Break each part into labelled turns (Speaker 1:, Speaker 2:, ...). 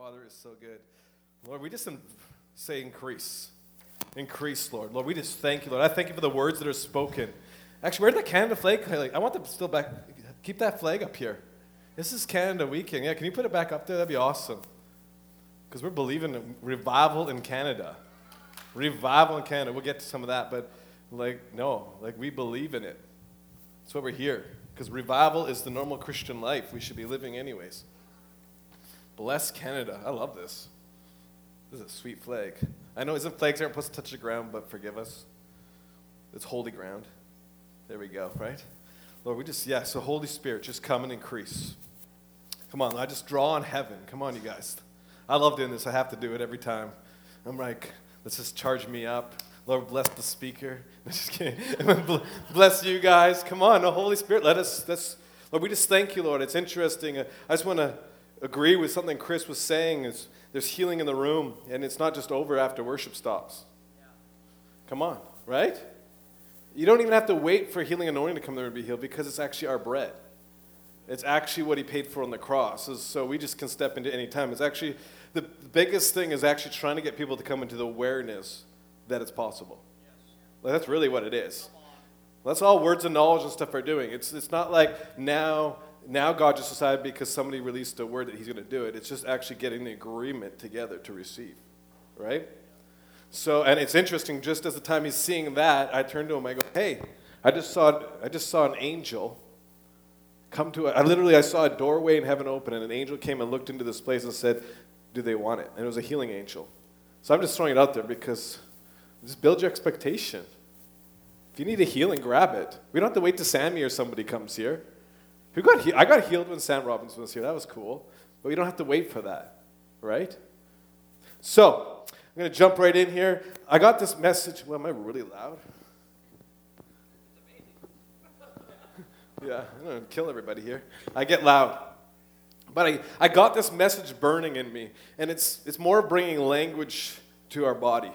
Speaker 1: Father is so good. Lord, we just say increase. Increase, Lord. Lord, we just thank you, Lord. I thank you for the words that are spoken. Actually, where did the Canada flag? Like, I want them still back. Keep that flag up here. This is Canada weekend. Yeah, can you put it back up there? That'd be awesome. Because we're believing in revival in Canada. Revival in Canada. We'll get to some of that, but like, no, like we believe in it. That's why we're here. Because revival is the normal Christian life we should be living, anyways. Bless Canada. I love this. This is a sweet flag. I know isn't flags aren't supposed to touch the ground, but forgive us. It's holy ground. There we go, right? Lord, we just, yeah, so Holy Spirit, just come and increase. Come on, I just draw on heaven. Come on, you guys. I love doing this. I have to do it every time. I'm like, let's just charge me up. Lord, bless the speaker. I'm just kidding. bless you guys. Come on, the Holy Spirit, let us, let's, Lord, we just thank you, Lord. It's interesting. I just want to agree with something Chris was saying is there's healing in the room, and it's not just over after worship stops. Come on, right? You don't even have to wait for healing anointing to come there and be healed because it's actually our bread. It's actually what he paid for on the cross. So we just can step into any time. It's actually the biggest thing is actually trying to get people to come into the awareness that it's possible. Like, that's really what it is. That's all words of knowledge and stuff are doing. It's, it's not like now now God just decided because somebody released a word that he's going to do it. It's just actually getting the agreement together to receive, right? So, and it's interesting. Just as the time he's seeing that, I turn to him. I go, "Hey, I just saw I just saw an angel come to. I literally I saw a doorway in heaven open, and an angel came and looked into this place and said, "Do they want it?" And it was a healing angel. So I'm just throwing it out there because just build your expectation. If you need a healing, grab it. We don't have to wait till Sammy or somebody comes here. Who got he- I got healed when Sam Robinson was here. That was cool. But we don't have to wait for that, right? So, I'm going to jump right in here. I got this message. Well, am I really loud? yeah, I'm going to kill everybody here. I get loud. But I, I got this message burning in me, and it's, it's more bringing language to our body.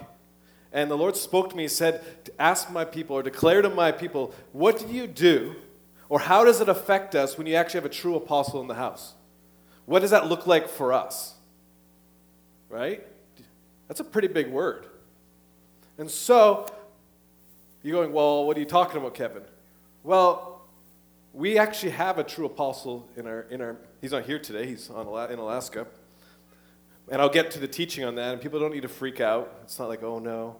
Speaker 1: And the Lord spoke to me, He said, ask my people or declare to my people, what do you do or how does it affect us when you actually have a true apostle in the house? What does that look like for us? Right? That's a pretty big word. And so, you're going, well, what are you talking about, Kevin? Well, we actually have a true apostle in our, in our he's not here today, he's on, in Alaska. And I'll get to the teaching on that, and people don't need to freak out. It's not like, oh no.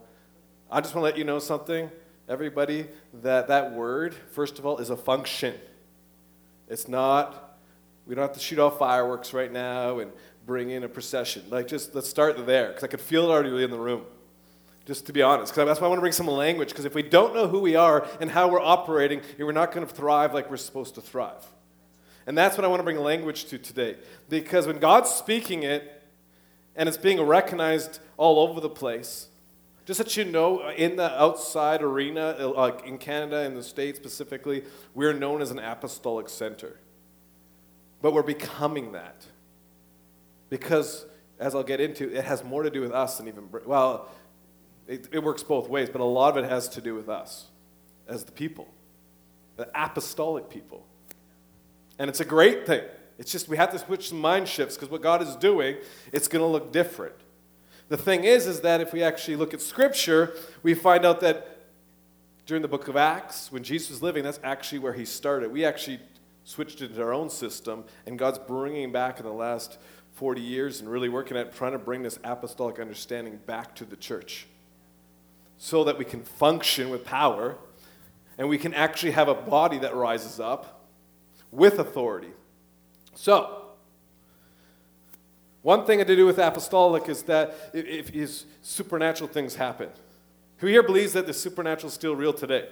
Speaker 1: I just want to let you know something everybody, that that word, first of all, is a function. It's not, we don't have to shoot off fireworks right now and bring in a procession. Like, just let's start there, because I could feel it already in the room. Just to be honest, because that's why I want to bring some language, because if we don't know who we are and how we're operating, we're not going to thrive like we're supposed to thrive. And that's what I want to bring language to today. Because when God's speaking it, and it's being recognized all over the place, just that you know, in the outside arena, uh, like in Canada, in the States specifically, we're known as an apostolic center. But we're becoming that. Because, as I'll get into, it has more to do with us than even, well, it, it works both ways, but a lot of it has to do with us as the people, the apostolic people. And it's a great thing. It's just we have to switch some mind shifts because what God is doing, it's going to look different. The thing is, is that if we actually look at Scripture, we find out that during the book of Acts, when Jesus was living, that's actually where he started. We actually switched into our own system, and God's bringing back in the last 40 years and really working at trying to bring this apostolic understanding back to the church so that we can function with power and we can actually have a body that rises up with authority. So, one thing to do with apostolic is that if, if supernatural things happen. Who here believes that the supernatural is still real today?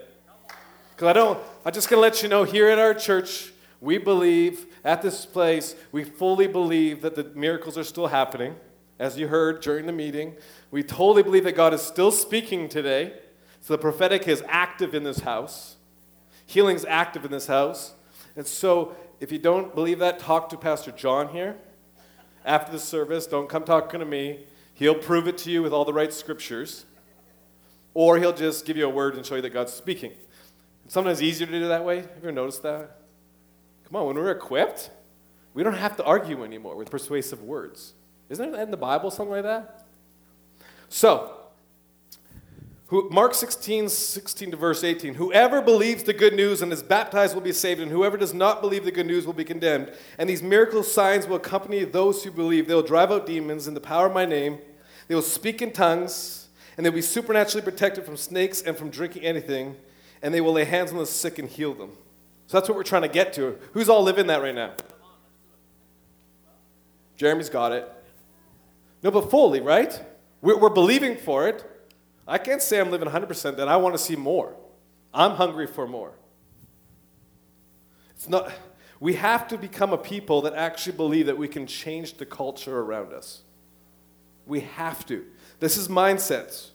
Speaker 1: Because I don't, I'm just going to let you know here at our church, we believe at this place, we fully believe that the miracles are still happening. As you heard during the meeting, we totally believe that God is still speaking today. So the prophetic is active in this house, healing's active in this house. And so if you don't believe that, talk to Pastor John here after the service. Don't come talking to me. He'll prove it to you with all the right scriptures. Or he'll just give you a word and show you that God's speaking. It's sometimes easier to do that way. Have you ever noticed that? Come on, when we're equipped, we don't have to argue anymore with persuasive words. Isn't it in the Bible, something like that? So, who, Mark 16, 16 to verse 18. Whoever believes the good news and is baptized will be saved, and whoever does not believe the good news will be condemned. And these miracle signs will accompany those who believe. They will drive out demons in the power of my name. They will speak in tongues, and they will be supernaturally protected from snakes and from drinking anything. And they will lay hands on the sick and heal them. So that's what we're trying to get to. Who's all living that right now? Jeremy's got it. No, but fully, right? We're, we're believing for it. I can't say I'm living 100% that I want to see more. I'm hungry for more. It's not, we have to become a people that actually believe that we can change the culture around us. We have to. This is mindsets.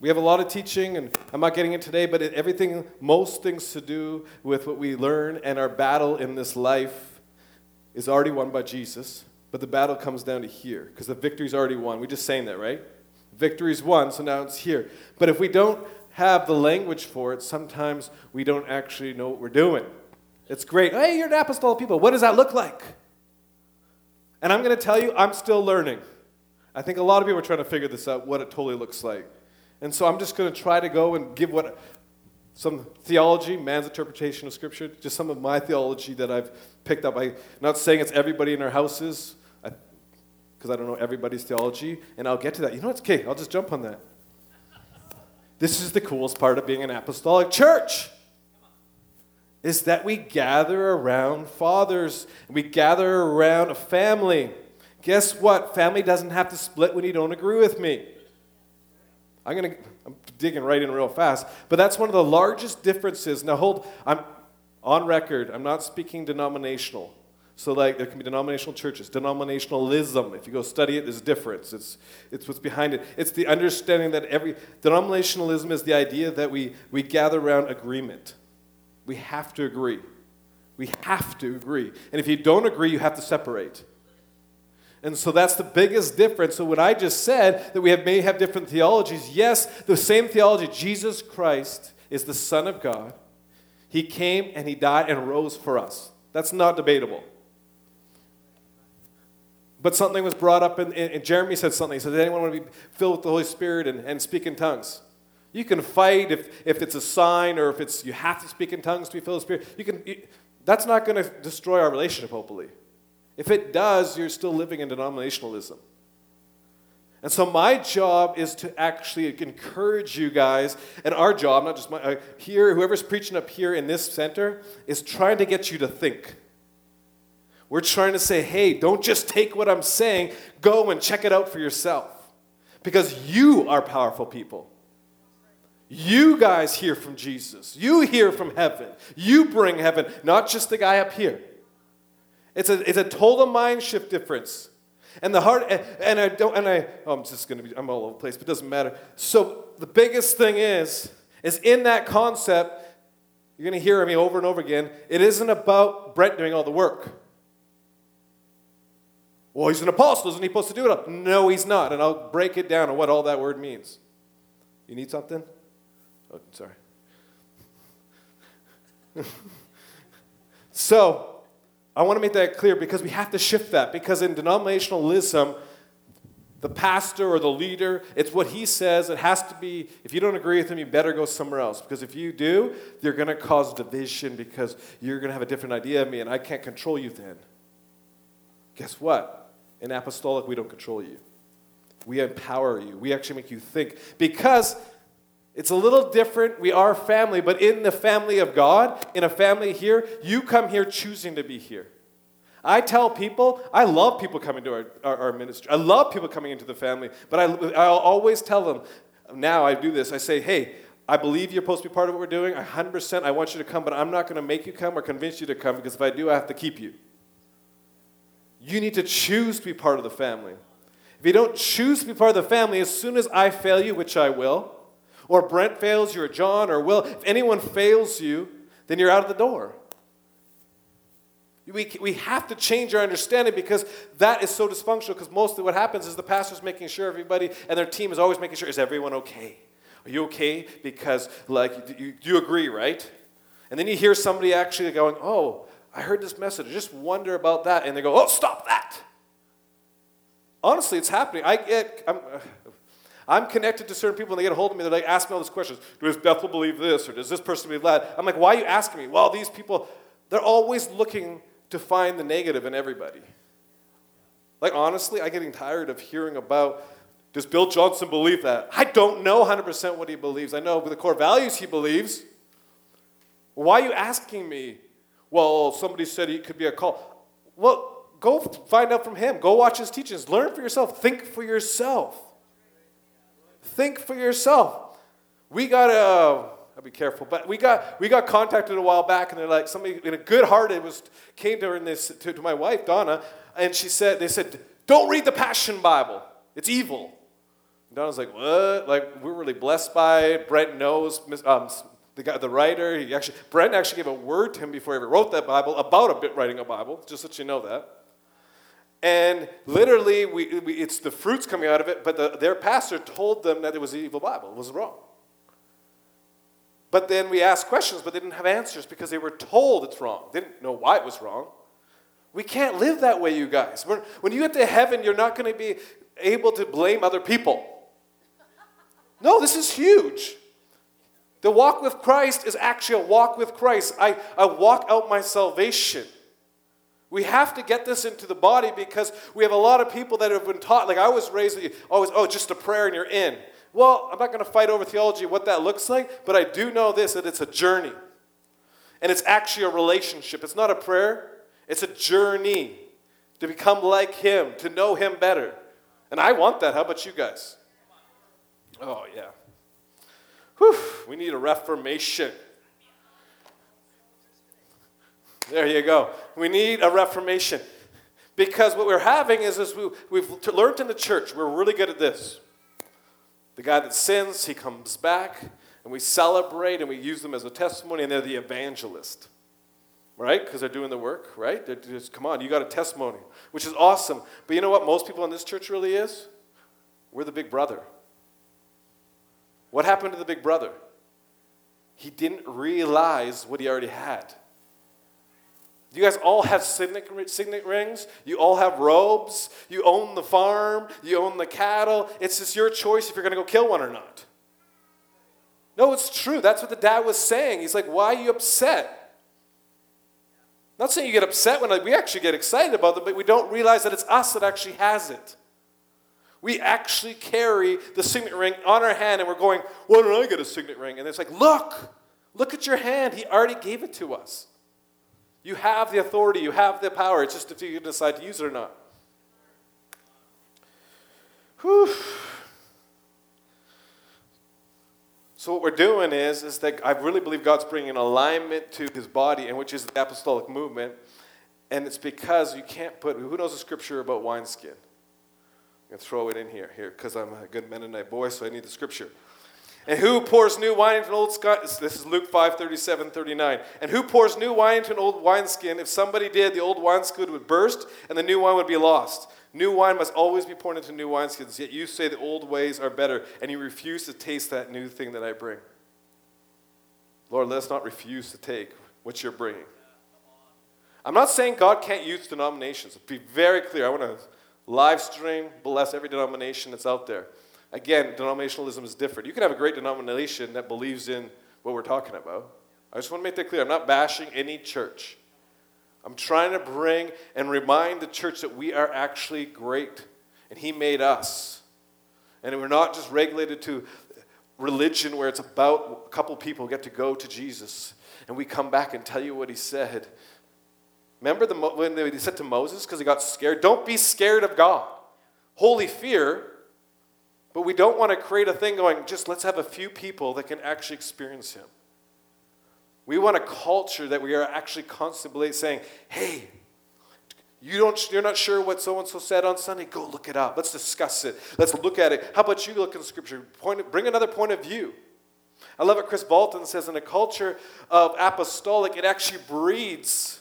Speaker 1: We have a lot of teaching, and I'm not getting it today, but it, everything, most things to do with what we learn and our battle in this life is already won by Jesus. But the battle comes down to here, because the victory's already won. We just saying that, right? Victory's won, so now it's here. But if we don't have the language for it, sometimes we don't actually know what we're doing. It's great. Hey, you're an apostolic people. What does that look like? And I'm going to tell you, I'm still learning. I think a lot of people are trying to figure this out, what it totally looks like. And so I'm just going to try to go and give what some theology, man's interpretation of Scripture, just some of my theology that I've picked up. I'm not saying it's everybody in our houses, because I don't know everybody's theology, and I'll get to that. You know what's okay? I'll just jump on that. This is the coolest part of being an apostolic church. Is that we gather around fathers, we gather around a family. Guess what? Family doesn't have to split when you don't agree with me. I'm gonna I'm digging right in real fast, but that's one of the largest differences. Now hold, I'm on record. I'm not speaking denominational. So, like, there can be denominational churches. Denominationalism, if you go study it, there's a difference. It's, it's what's behind it. It's the understanding that every denominationalism is the idea that we, we gather around agreement. We have to agree. We have to agree. And if you don't agree, you have to separate. And so that's the biggest difference. So, what I just said, that we have, may have different theologies, yes, the same theology. Jesus Christ is the Son of God. He came and He died and rose for us. That's not debatable. But something was brought up, and, and Jeremy said something. He said, Does anyone want to be filled with the Holy Spirit and, and speak in tongues? You can fight if, if it's a sign or if it's you have to speak in tongues to be filled with the Spirit. You can, you, that's not going to destroy our relationship, hopefully. If it does, you're still living in denominationalism. And so my job is to actually encourage you guys, and our job, not just my, uh, here, whoever's preaching up here in this center, is trying to get you to think. We're trying to say, hey, don't just take what I'm saying, go and check it out for yourself. Because you are powerful people. You guys hear from Jesus. You hear from heaven. You bring heaven, not just the guy up here. It's a, it's a total mind shift difference. And the heart, and I don't, and I, oh, I'm just gonna be, I'm all over the place, but it doesn't matter. So the biggest thing is, is in that concept, you're gonna hear me over and over again, it isn't about Brett doing all the work. Well, he's an apostle. Isn't he supposed to do it? No, he's not. And I'll break it down on what all that word means. You need something? Oh, sorry. so, I want to make that clear because we have to shift that. Because in denominationalism, the pastor or the leader, it's what he says. It has to be, if you don't agree with him, you better go somewhere else. Because if you do, you're going to cause division because you're going to have a different idea of me and I can't control you then. Guess what? In apostolic, we don't control you. We empower you. We actually make you think. Because it's a little different. We are family, but in the family of God, in a family here, you come here choosing to be here. I tell people, I love people coming to our, our, our ministry. I love people coming into the family, but I, I'll always tell them, now I do this, I say, hey, I believe you're supposed to be part of what we're doing. 100% I want you to come, but I'm not going to make you come or convince you to come because if I do, I have to keep you. You need to choose to be part of the family. If you don't choose to be part of the family, as soon as I fail you, which I will, or Brent fails you, or John, or Will, if anyone fails you, then you're out of the door. We, we have to change our understanding because that is so dysfunctional. Because mostly what happens is the pastor's making sure everybody and their team is always making sure, is everyone okay? Are you okay? Because, like, you, you agree, right? And then you hear somebody actually going, oh, I heard this message. I just wonder about that. And they go, oh, stop that. honestly, it's happening. I get, I'm, uh, I'm connected to certain people and they get a hold of me. They're like, ask me all these questions. Does Bethel believe this? Or does this person believe that? I'm like, why are you asking me? Well, these people, they're always looking to find the negative in everybody. Like, honestly, I'm getting tired of hearing about does Bill Johnson believe that? I don't know 100% what he believes. I know the core values he believes. Why are you asking me? Well, somebody said he could be a call. Well, go find out from him. Go watch his teachings. Learn for yourself. Think for yourself. Think for yourself. We got to, uh, I'll be careful, but we got, we got contacted a while back, and they're like, somebody in a good heart it was, came to, her and this, to, to my wife, Donna, and she said, they said, don't read the Passion Bible. It's evil. And Donna's like, what? Like, we're really blessed by it. Brent knows, um, the guy, the writer, he actually, Brent actually gave a word to him before he ever wrote that Bible about a bit writing a Bible, just so you know that. And literally, we, we, it's the fruits coming out of it, but the, their pastor told them that it was an evil Bible. It was wrong. But then we asked questions, but they didn't have answers because they were told it's wrong. They didn't know why it was wrong. We can't live that way, you guys. When you get to heaven, you're not going to be able to blame other people. No, this is huge. The walk with Christ is actually a walk with Christ. I, I walk out my salvation. We have to get this into the body because we have a lot of people that have been taught, like I was raised, always, oh, just a prayer and you're in. Well, I'm not going to fight over theology, what that looks like, but I do know this that it's a journey. And it's actually a relationship. It's not a prayer, it's a journey to become like Him, to know Him better. And I want that. How about you guys? Oh, yeah. Whew, we need a reformation. There you go. We need a reformation. Because what we're having is, is we, we've learned in the church, we're really good at this. The guy that sins, he comes back, and we celebrate and we use them as a testimony, and they're the evangelist. Right? Because they're doing the work, right? They're just, come on, you got a testimony, which is awesome. But you know what most people in this church really is? We're the big brother. What happened to the big brother? He didn't realize what he already had. You guys all have signet, rings. You all have robes. You own the farm. You own the cattle. It's just your choice if you're going to go kill one or not. No, it's true. That's what the dad was saying. He's like, Why are you upset? not saying you get upset when we actually get excited about them, but we don't realize that it's us that actually has it. We actually carry the signet ring on our hand and we're going, Why don't I get a signet ring? And it's like, Look, look at your hand. He already gave it to us. You have the authority, you have the power. It's just if you decide to use it or not. Whew. So what we're doing is, is that I really believe God's bringing alignment to His body, and which is the apostolic movement. And it's because you can't put. Who knows the scripture about wineskin? Throw it in here, here, because I'm a good Mennonite boy, so I need the scripture. And who pours new wine into an old skin? This is Luke 5 37, 39. And who pours new wine into an old wineskin? If somebody did, the old wineskin would burst and the new wine would be lost. New wine must always be poured into new wineskins, yet you say the old ways are better, and you refuse to taste that new thing that I bring. Lord, let us not refuse to take what you're bringing. I'm not saying God can't use denominations. Be very clear. I want to live stream, bless every denomination that's out there. Again, denominationalism is different. You can have a great denomination that believes in what we're talking about. I just want to make that clear. I'm not bashing any church. I'm trying to bring and remind the church that we are actually great and He made us. And we're not just regulated to religion where it's about a couple people get to go to Jesus and we come back and tell you what He said. Remember the, when they said to Moses because he got scared? Don't be scared of God. Holy fear but we don't want to create a thing going, just let's have a few people that can actually experience Him. We want a culture that we are actually constantly saying, hey, you don't, you're not sure what so and so said on Sunday? Go look it up. Let's discuss it. Let's look at it. How about you look in scripture? Point, bring another point of view. I love what Kris Vallotton says in a culture of apostolic, it actually breeds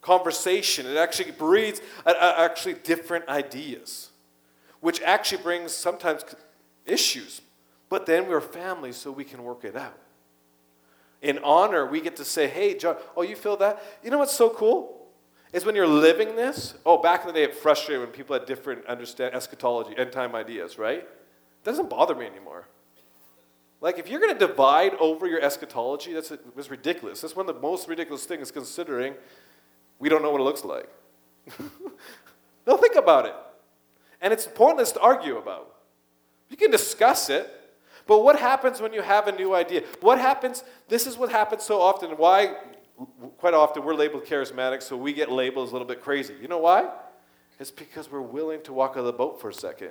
Speaker 1: conversation, it actually breeds actually different ideas which actually brings sometimes issues. But then we're family, so we can work it out. In honor, we get to say, hey, John, oh, you feel that? You know what's so cool? is when you're living this. Oh, back in the day, it frustrated when people had different understand eschatology, end time ideas, right? It doesn't bother me anymore. Like, if you're going to divide over your eschatology, that's was ridiculous. That's one of the most ridiculous things, considering we don't know what it looks like. no, think about it. And it's pointless to argue about. You can discuss it, but what happens when you have a new idea? What happens? This is what happens so often. Why, quite often, we're labeled charismatic, so we get labeled as a little bit crazy. You know why? It's because we're willing to walk out of the boat for a second.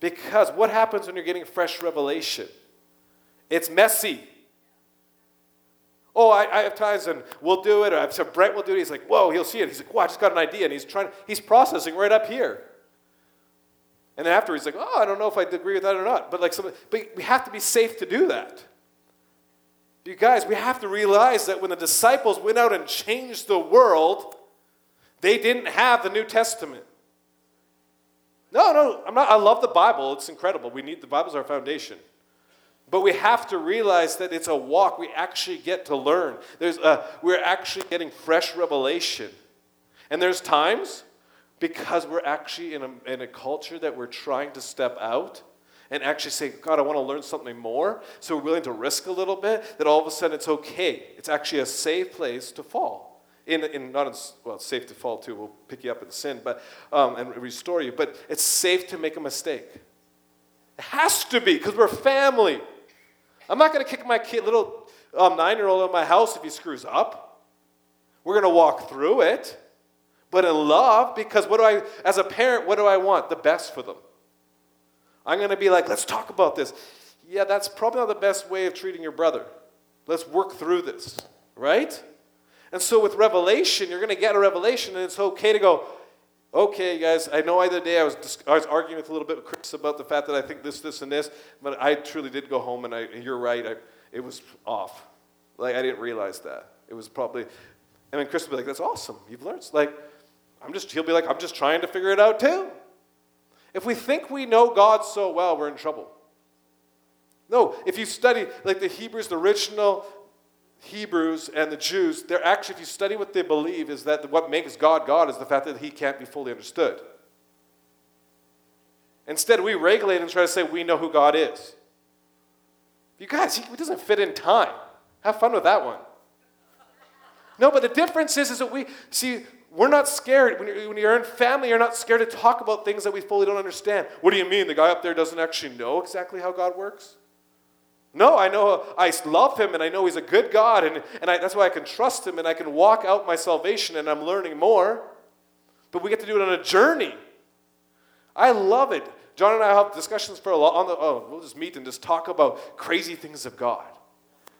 Speaker 1: Because what happens when you're getting fresh revelation? It's messy. Oh, I, I, have times and we'll do it. Or I've said Brent will do it. He's like, whoa, he'll see it. He's like, whoa, I just got an idea. And he's trying, he's processing right up here. And then after he's like, oh, I don't know if I agree with that or not. But like, but we have to be safe to do that. You guys, we have to realize that when the disciples went out and changed the world, they didn't have the New Testament. No, no, I'm not. I love the Bible. It's incredible. We need the Bible Bible's our foundation. But we have to realize that it's a walk. We actually get to learn. There's a, we're actually getting fresh revelation. And there's times because we're actually in a, in a culture that we're trying to step out and actually say, God, I want to learn something more. So we're willing to risk a little bit, that all of a sudden it's okay. It's actually a safe place to fall. In, in not in, well, it's safe to fall too. We'll pick you up in sin, but um, and restore you. But it's safe to make a mistake. It has to be because we're family. I'm not going to kick my kid, little um, nine-year-old in my house if he screws up. We're going to walk through it but in love because what do I, as a parent, what do I want? The best for them. I'm going to be like, let's talk about this. Yeah, that's probably not the best way of treating your brother. Let's work through this, right? And so with revelation, you're going to get a revelation, and it's okay to go, okay, guys, I know either day I was, I was arguing with a little bit with Chris about the fact that I think this, this, and this, but I truly did go home, and, I, and you're right, I, it was off. Like, I didn't realize that. It was probably, and then Chris would be like, that's awesome. You've learned. Like, I'm just, he'll be like, I'm just trying to figure it out too. If we think we know God so well, we're in trouble. No, if you study, like the Hebrews, the original Hebrews and the Jews, they're actually, if you study what they believe, is that what makes God God is the fact that he can't be fully understood. Instead, we regulate and try to say we know who God is. You guys, he doesn't fit in time. Have fun with that one. No, but the difference is, is that we see we're not scared. When you're, when you're in family, you're not scared to talk about things that we fully don't understand. What do you mean? The guy up there doesn't actually know exactly how God works? No, I know I love him and I know he's a good God, and, and I, that's why I can trust him and I can walk out my salvation and I'm learning more. But we get to do it on a journey. I love it. John and I have discussions for a lot on the oh, we'll just meet and just talk about crazy things of God.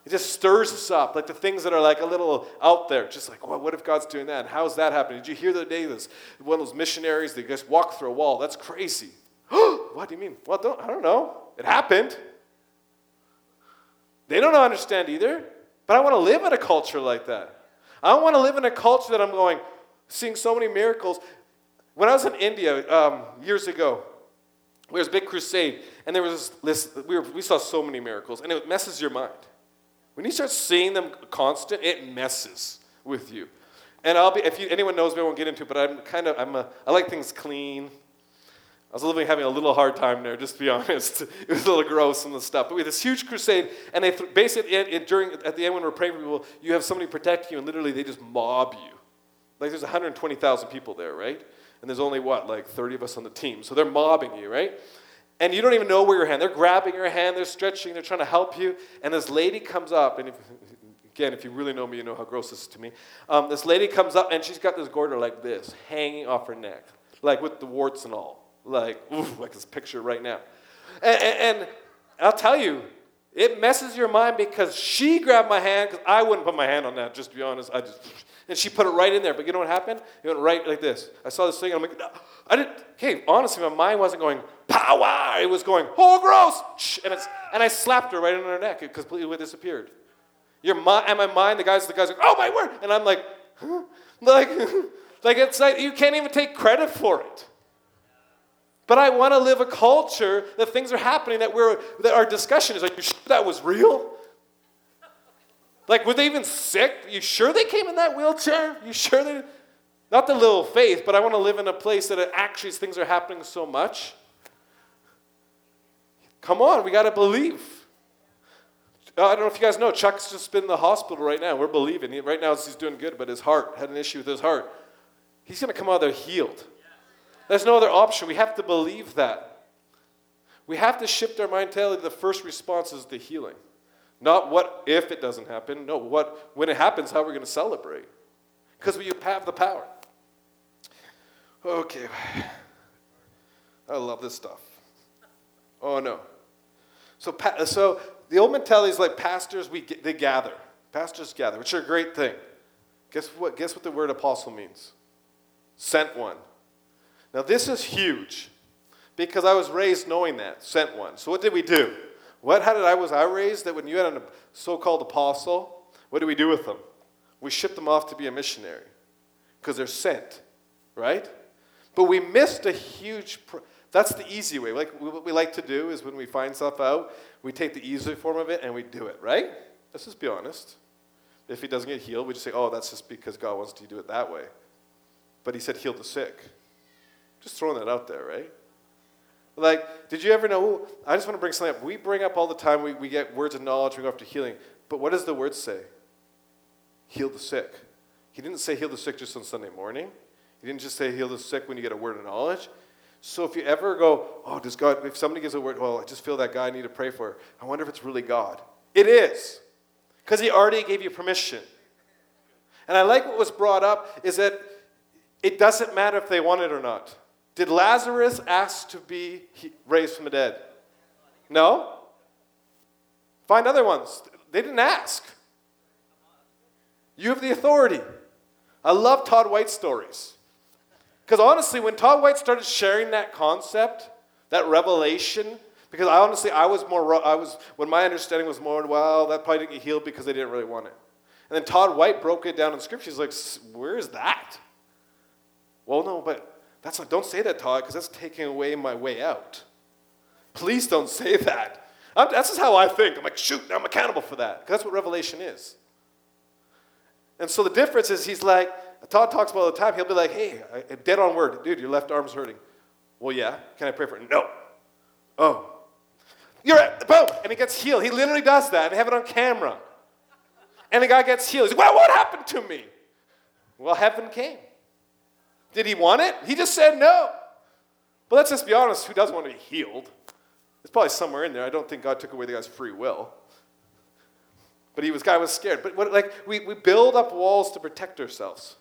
Speaker 1: It just stirs us up, like the things that are like a little out there, just like, well, what if God's doing that? And how's that happening? Did you hear the day this one of those missionaries they just walked through a wall? That's crazy. what do you mean? Well, don't, I don't know. It happened. They don't understand either. But I want to live in a culture like that. I want to live in a culture that I'm going, seeing so many miracles. When I was in India um, years ago, there was a big crusade, and there was this, we, were, we saw so many miracles, and it messes your mind. When you start seeing them constant, it messes with you. And I'll be, if you, anyone knows me, I won't get into it, but I'm kind of, I'm a, I like things clean. I was living, having a little hard time there, just to be honest. It was a little gross and the stuff. But we had this huge crusade, and they th- basically, it, it, during, at the end when we're praying for people, you have somebody protect you, and literally they just mob you. Like there's 120,000 people there, right? And there's only what, like 30 of us on the team. So they're mobbing you, right? and you don't even know where your hand. They're grabbing your hand, they're stretching, they're trying to help you. And this lady comes up, and if, again, if you really know me, you know how gross this is to me. Um, this lady comes up, and she's got this goiter like this, hanging off her neck, like with the warts and all, like oof, like this picture right now. And, and, and I'll tell you, it messes your mind because she grabbed my hand because I wouldn't put my hand on that. Just to be honest, I just and she put it right in there. But you know what happened? It went right like this. I saw this thing, and I'm like, I didn't. Okay, honestly, my mind wasn't going power. It was going, oh, gross. And, it's, and I slapped her right on her neck. It completely disappeared. Your mind, and my mind, the guys, the guys, like, oh my word. And I'm like, huh? like, like it's like you can't even take credit for it. But I want to live a culture that things are happening that we're that our discussion is like, you sure that was real? Like, were they even sick? You sure they came in that wheelchair? You sure they?
Speaker 2: Not the little faith, but I want to live in a place that actually things are happening so much. Come on, we got to believe. Uh, I don't know if you guys know, Chuck's just been in the hospital right now. We're believing. Right now he's doing good, but his heart had an issue with his heart. He's going to come out there healed. There's no other option. We have to believe that. We have to shift our mentality. The first response is the healing. Not what if it doesn't happen. No, what when it happens, how we're going to celebrate. Because we have the power. Okay. I love this stuff. Oh no. So, so the old mentality is like pastors, we they gather. Pastors gather, which are a great thing. Guess what? Guess what the word apostle means? Sent one. Now this is huge, because I was raised knowing that sent one. So what did we do? What? How did I was I raised that when you had a so-called apostle, what do we do with them? We ship them off to be a missionary, because they're sent, right? But we missed a huge. Pr- that's the easy way. Like what we like to do is when we find stuff out, we take the easy form of it and we do it, right? Let's just be honest. If he doesn't get healed, we just say, "Oh, that's just because God wants to do it that way." But he said, "Heal the sick." Just throwing that out there, right? Like, did you ever know? I just want to bring something up. We bring up all the time. We, we get words of knowledge. We go after healing. But what does the word say? Heal the sick. He didn't say heal the sick just on Sunday morning. He didn't just say heal the sick when you get a word of knowledge. So if you ever go, oh, does God, if somebody gives a word, well, I just feel that guy I need to pray for, I wonder if it's really God. It is. Because he already gave you permission. And I like what was brought up is that it doesn't matter if they want it or not. Did Lazarus ask to be raised from the dead? No? Find other ones. They didn't ask. You have the authority. I love Todd White stories. Because honestly, when Todd White started sharing that concept, that revelation, because I honestly, I was more, I was, when my understanding was more, well, that probably didn't get healed because they didn't really want it. And then Todd White broke it down in scripture. He's like, where is that? Well, no, but that's don't say that, Todd, because that's taking away my way out. Please don't say that. I'm, that's just how I think. I'm like, shoot, I'm accountable for that. That's what revelation is. And so the difference is he's like, Todd talks about all the time. He'll be like, hey, dead on word, dude, your left arm's hurting. Well, yeah. Can I pray for it? No. Oh. You're at the boat. And he gets healed. He literally does that. And they have it on camera. And the guy gets healed. He's like, well, what happened to me? Well, heaven came. Did he want it? He just said no. But let's just be honest, who doesn't want to be healed? It's probably somewhere in there. I don't think God took away the guy's free will. But he was guy was scared. But what, like we, we build up walls to protect ourselves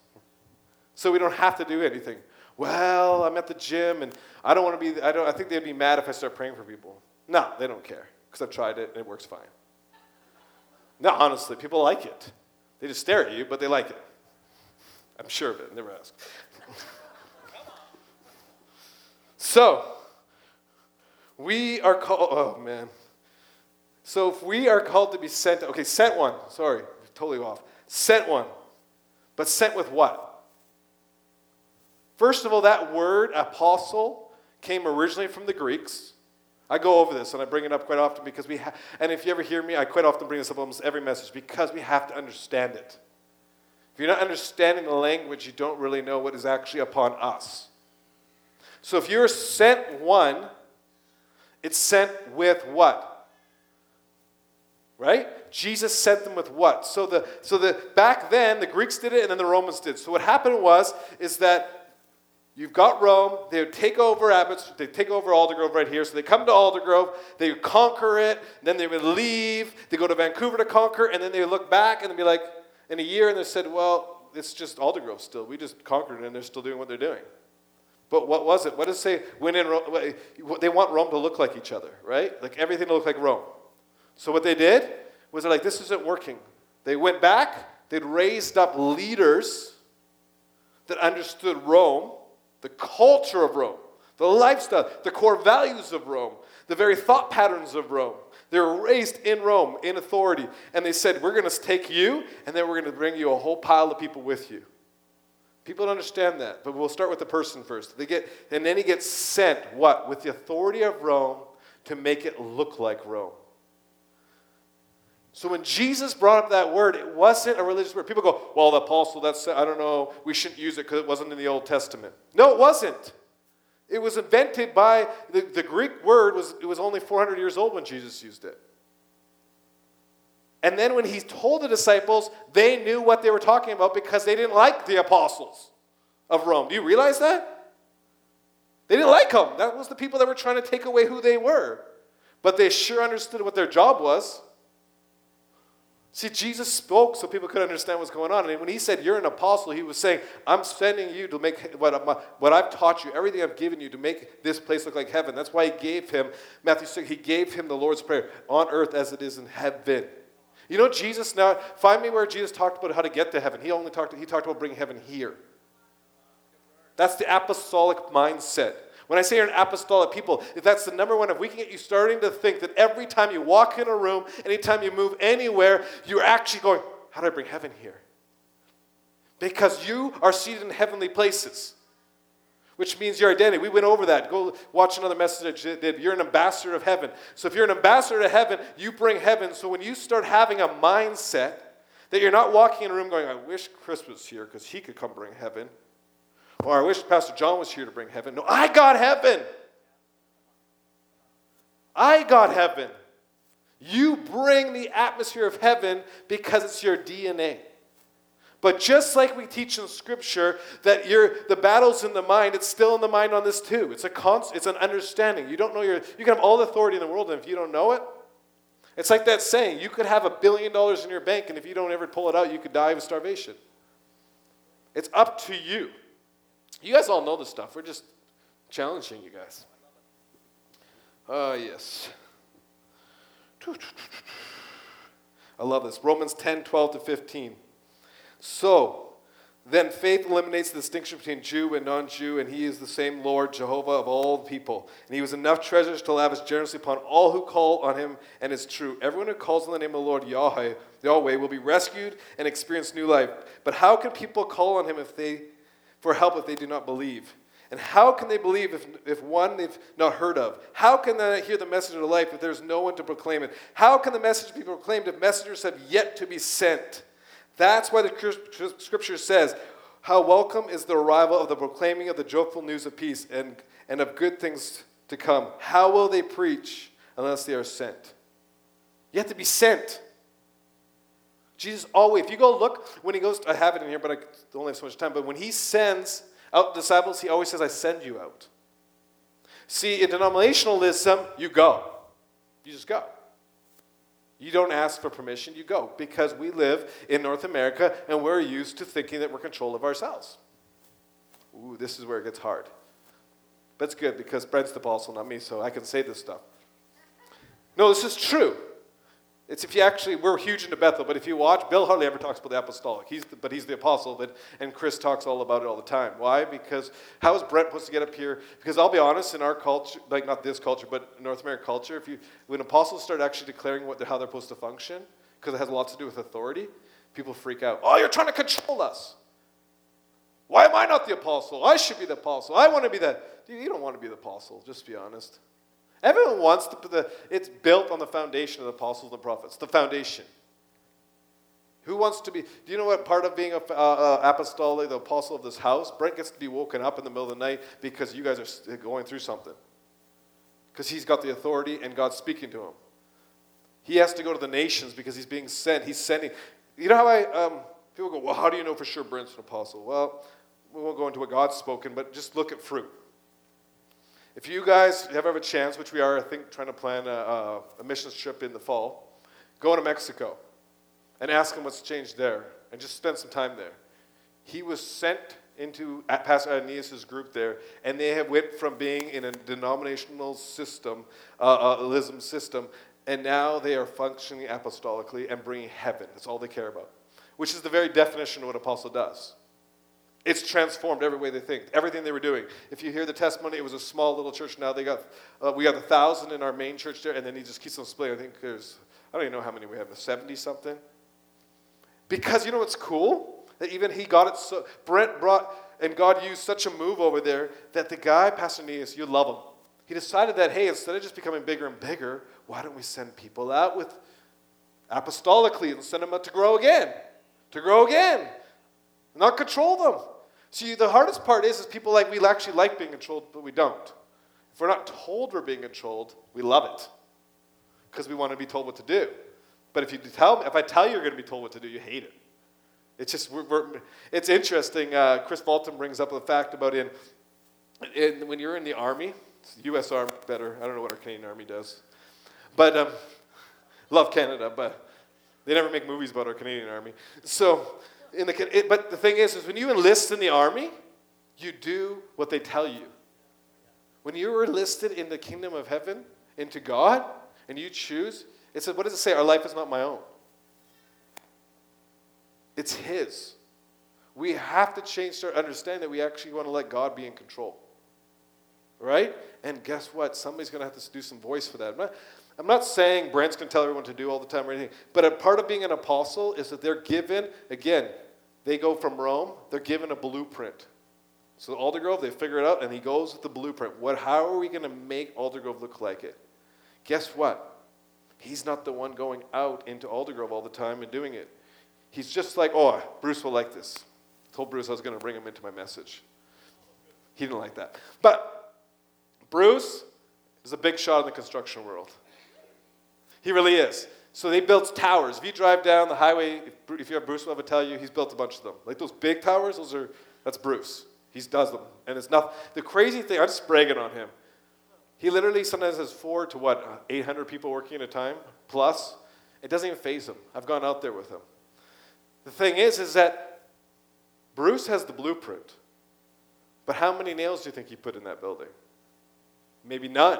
Speaker 2: so we don't have to do anything. Well, I'm at the gym and I don't want to be, I, don't, I think they'd be mad if I start praying for people. No, they don't care because I've tried it and it works fine. No, honestly, people like it. They just stare at you, but they like it. I'm sure of it, never ask. So, we are called, oh man. So if we are called to be sent, okay, sent one, sorry, totally off. Sent one. But sent with what? First of all, that word apostle came originally from the Greeks. I go over this and I bring it up quite often because we have, and if you ever hear me, I quite often bring this up almost every message because we have to understand it. If you're not understanding the language, you don't really know what is actually upon us. So if you're sent one, it's sent with what? Right? Jesus sent them with what? So the so the back then the Greeks did it and then the Romans did. So what happened was is that You've got Rome. They would take over Abbots. They take over Aldergrove right here. So they come to Aldergrove. They conquer it. Then they would leave. They go to Vancouver to conquer, and then they look back and they'd be like, in a year, and they said, "Well, it's just Aldergrove still. We just conquered it, and they're still doing what they're doing." But what was it? What does it say? When in Rome, they want Rome to look like each other, right? Like everything to look like Rome. So what they did was they're like, "This isn't working." They went back. They'd raised up leaders that understood Rome the culture of Rome, the lifestyle, the core values of Rome, the very thought patterns of Rome. They were raised in Rome in authority. And they said, We're going to take you, and then we're going to bring you a whole pile of people with you. People don't understand that, but we'll start with the person first. They get, and then he gets sent, what? With the authority of Rome to make it look like Rome. So when Jesus brought up that word, it wasn't a religious word. People go, well, the apostle, that's, I don't know, we shouldn't use it because it wasn't in the Old Testament. No, it wasn't. It was invented by, the, the Greek word was, it was only 400 years old when Jesus used it. And then when he told the disciples, they knew what they were talking about because they didn't like the apostles of Rome. Do you realize that? They didn't like them. That was the people that were trying to take away who they were. But they sure understood what their job was. See, Jesus spoke so people could understand what's going on. And when he said, You're an apostle, he was saying, I'm sending you to make what, what I've taught you, everything I've given you to make this place look like heaven. That's why he gave him, Matthew 6, he gave him the Lord's Prayer on earth as it is in heaven. You know, Jesus now, find me where Jesus talked about how to get to heaven. He only talked, he talked about bringing heaven here. That's the apostolic mindset. When I say you're an apostolic people, if that's the number one, if we can get you starting to think that every time you walk in a room, anytime you move anywhere, you're actually going, How do I bring heaven here? Because you are seated in heavenly places, which means your identity. We went over that. Go watch another message I did. You're an ambassador of heaven. So if you're an ambassador to heaven, you bring heaven. So when you start having a mindset that you're not walking in a room going, I wish Chris was here because he could come bring heaven. Or I wish Pastor John was here to bring heaven. No, I got heaven. I got heaven. You bring the atmosphere of heaven because it's your DNA. But just like we teach in Scripture that you're, the battle's in the mind, it's still in the mind on this too. It's a const, it's an understanding. You don't know your, you can have all the authority in the world, and if you don't know it, it's like that saying: you could have a billion dollars in your bank, and if you don't ever pull it out, you could die of starvation. It's up to you. You guys all know this stuff. We're just challenging you guys. Ah, uh, yes. I love this. Romans 10 12 to 15. So, then faith eliminates the distinction between Jew and non Jew, and he is the same Lord, Jehovah of all the people. And he was enough treasures to lavish generously upon all who call on him, and it's true. Everyone who calls on the name of the Lord Yahweh, Yahweh will be rescued and experience new life. But how can people call on him if they for help if they do not believe? And how can they believe if, if one they've not heard of? How can they hear the message of life if there's no one to proclaim it? How can the message be proclaimed if messengers have yet to be sent? That's why the scripture says, How welcome is the arrival of the proclaiming of the joyful news of peace and, and of good things to come. How will they preach unless they are sent? You have to be sent. Jesus always, if you go look, when he goes, I have it in here, but I don't have so much time, but when he sends out disciples, he always says, I send you out. See, in denominationalism, you go. You just go. You don't ask for permission, you go. Because we live in North America and we're used to thinking that we're control of ourselves. Ooh, this is where it gets hard. But it's good because Brent's the apostle, not me, so I can say this stuff. No, this is true. It's if you actually, we're huge into Bethel, but if you watch, Bill hardly ever talks about the apostolic. He's the, but he's the apostle, but, and Chris talks all about it all the time. Why? Because how is Brent supposed to get up here? Because I'll be honest, in our culture, like not this culture, but North American culture, if you, when apostles start actually declaring what they're, how they're supposed to function, because it has a lot to do with authority, people freak out. Oh, you're trying to control us. Why am I not the apostle? I should be the apostle. I want to be. Dude, you don't want to be the apostle, just be honest. Everyone wants to put the, it's built on the foundation of the apostles and prophets, the foundation. Who wants to be, do you know what part of being an uh, uh, apostolic, the apostle of this house? Brent gets to be woken up in the middle of the night because you guys are going through something. Because he's got the authority and God's speaking to him. He has to go to the nations because he's being sent. He's sending. You know how I, um, people go, well, how do you know for sure Brent's an apostle? Well, we won't go into what God's spoken, but just look at fruit. If you guys ever have a chance, which we are, I think, trying to plan a, a trip in the fall, go to Mexico and ask him what's changed there and just spend some time there. He was sent into Pastor Aeneas' group there, and they have went from being in a denominational system, uh, uh, system, and now they are functioning apostolically and bringing heaven. That's all they care about, which is the very definition of what apostle does. It's transformed every way they think, everything they were doing. If you hear the testimony, it was a small little church. Now they got, uh, we got a thousand in our main church there, and then he just keeps on splitting. I think there's, I don't even know how many we have, 70 something. Because you know what's cool? That even he got it so, Brent brought, and God used such a move over there that the guy, Pastor Neas, you love him. He decided that, hey, instead of just becoming bigger and bigger, why don't we send people out with apostolically and send them out to grow again, to grow again, not control them. See, the hardest part is, is people like we actually like being controlled, but we don't. If we're not told we're being controlled, we love it because we want to be told what to do. But if you tell, me if I tell you you're going to be told what to do, you hate it. It's just, we're, we're, it's interesting. Uh, Kris Vallotton brings up the fact about in, in, when you're in the army, U.S. Army better. I don't know what our Canadian Army does, but um, love Canada, but they never make movies about our Canadian Army. So, in the, it, but the thing is, is when you enlist in the army, you do what they tell you. When you're enlisted in the kingdom of heaven, into God, and you choose, it says, what does it say? Our life is not my own. It's His. We have to change to understand that we actually want to let God be in control. Right? And guess what? Somebody's going to have to do some voice for that. I'm not, saying going to tell everyone to do all the time or anything, but a part of being an apostle is that they're given, again, they go from Rome, they're given a blueprint. So Aldergrove, they figure it out, and he goes with the blueprint. What, how are we going to make Aldergrove look like it? Guess what? He's not the one going out into Aldergrove all the time and doing it. He's just like, oh, Bruce will like this. I told Bruce I was going to bring him into my message. He didn't like that. But Bruce is a big shot in the construction world. He really is. So they built towers. If you drive down the highway, if you have Bruce will ever tell you, he's built a bunch of them. Like those big towers, those are that's Bruce. He does them. And it's not the crazy thing, I'm just on him. He literally sometimes has four to what, uh, 800 people working at a time plus. It doesn't even phase him. I've gone out there with him. The thing is, is that Bruce has the blueprint. But how many nails do you think he put in that building? Maybe none.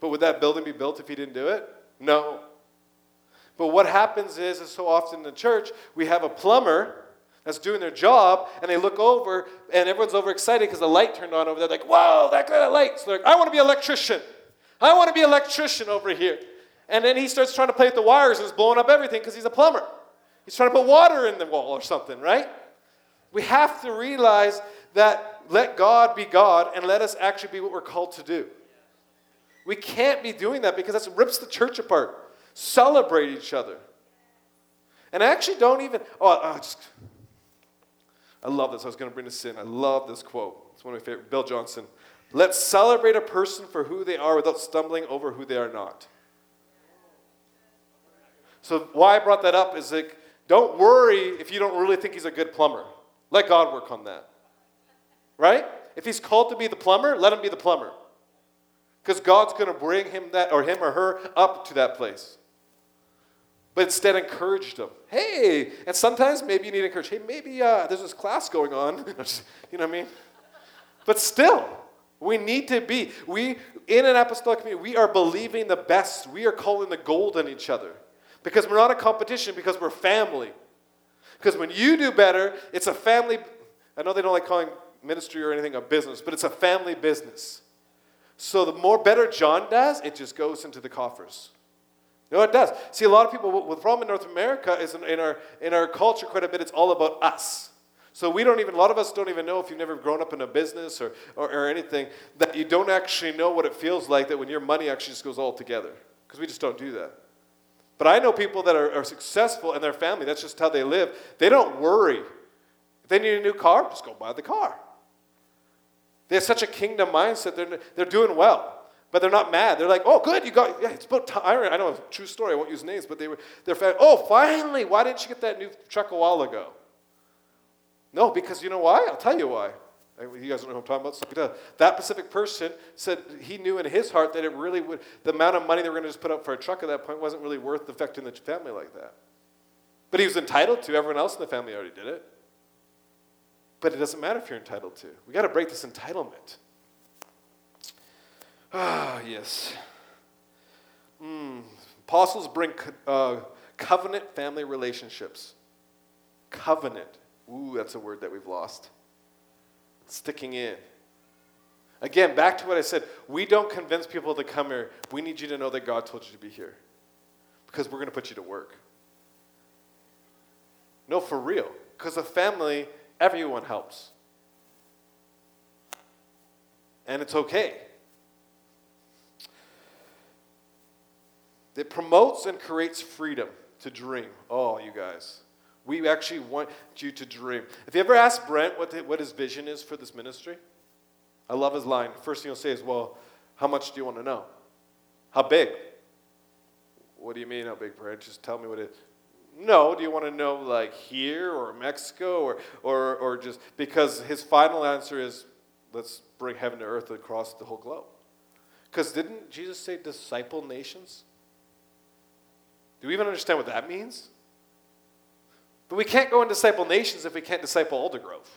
Speaker 2: But would that building be built if he didn't do it? No. But what happens is, is so often in the church, we have a plumber that's doing their job, and they look over, and everyone's overexcited because the light turned on over there. Like, whoa, that kind of light. So they're like, I want to be an electrician. I want to be an electrician over here. And then he starts trying to play with the wires and is blowing up everything because he's a plumber. He's trying to put water in the wall or something, right? We have to realize that let God be God and let us actually be what we're called to do. We can't be doing that because that rips the church apart. Celebrate each other. And I actually don't even, oh, I just, I love this. I was going to bring this in. I love this quote. It's one of my favorite. Bill Johnson. Let's celebrate a person for who they are without stumbling over who they are not. So, why I brought that up is like, don't worry if you don't really think he's a good plumber. Let God work on that. Right? If he's called to be the plumber, let him be the plumber. Because God's going to bring him that or him or her up to that place. But instead encourage them. Hey, and sometimes maybe you need to encourage. Hey, maybe uh, there's this class going on. you know what I mean? But still, we need to be. We in an apostolic community, we are believing the best. We are calling the gold in each other. Because we're not a competition, because we're family. Because when you do better, it's a family. I know they don't like calling ministry or anything a business, but it's a family business. So the more better John does, it just goes into the coffers. Know, it does. See, a lot of people, the problem in North America is in, in, our, in our culture quite a bit, it's all about us. So we don't even, a lot of us don't even know if you've never grown up in a business or, or, or anything, that you don't actually know what it feels like that when your money actually just goes all together. Because we just don't do that. But I know people that are, are successful in their family, that's just how they live. They don't worry. If they need a new car, just go buy the car. They have such a kingdom mindset, they're, they're doing well. But they're not mad. They're like, oh, good, you got, yeah, it's about time. I know a true story, I won't use names, but they were, they're, oh, finally, why didn't you get that new truck a while ago? No, because you know why? I'll tell you why. You guys don't know what I'm talking about. That specific person said he knew in his heart that it really would, the amount of money they were going to just put up for a truck at that point wasn't really worth affecting the family like that. But he was entitled to. Everyone else in the family already did it. But it doesn't matter if you're entitled to. We got to break this entitlement. Ah, yes. Mm. Apostles bring uh, covenant family relationships. Covenant. Ooh, that's a word that we've lost sticking in. Again, back to what I said. We don't convince people to come here. We need you to know that God told you to be here because we're going to put you to work. No, for real. Because a family, everyone helps. And it's okay. It promotes and creates freedom to dream. Oh, you guys. We actually want you to dream. If you ever ask Brent what, the, what his vision is for this ministry, I love his line. First thing he'll say is, Well, how much do you want to know? How big? What do you mean, how big, Brent? Just tell me what it is. No, do you want to know like here or Mexico or, or, or just because his final answer is let's bring heaven to earth across the whole globe. Because didn't Jesus say disciple nations? Do we even understand what that means? But we can't go and disciple nations if we can't disciple Aldergrove.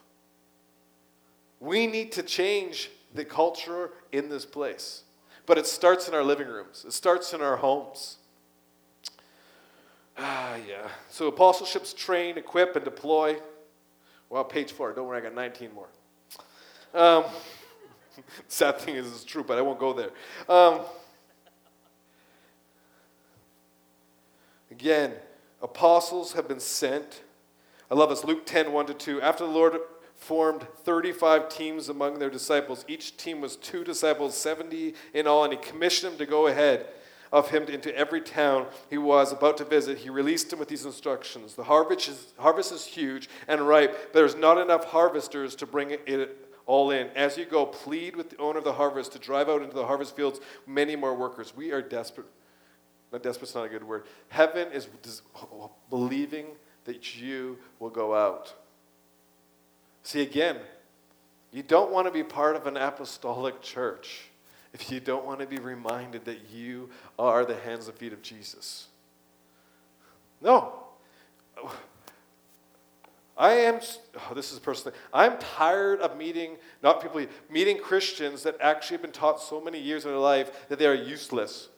Speaker 2: We need to change the culture in this place. But it starts in our living rooms, it starts in our homes. Ah, yeah. So apostleships train, equip, and deploy. Well, page four. Don't worry, I got 19 more. Um, sad thing is, it's true, but I won't go there. Um, again, apostles have been sent. I love this. Luke 10, 1 to 2. After the Lord formed 35 teams among their disciples, each team was two disciples, 70 in all, and he commissioned them to go ahead of him into every town he was about to visit, he released him with these instructions. The harvest is, harvest is huge and ripe, there's not enough harvesters to bring it all in. As you go, plead with the owner of the harvest to drive out into the harvest fields many more workers. We are desperate. Not desperate's not a good word. Heaven is believing that you will go out. See, again, you don't want to be part of an apostolic church if you don't want to be reminded that you are the hands and feet of Jesus. No. I am, oh, this is personal. I'm tired of meeting, not people, meeting Christians that actually have been taught so many years in their life that they are useless.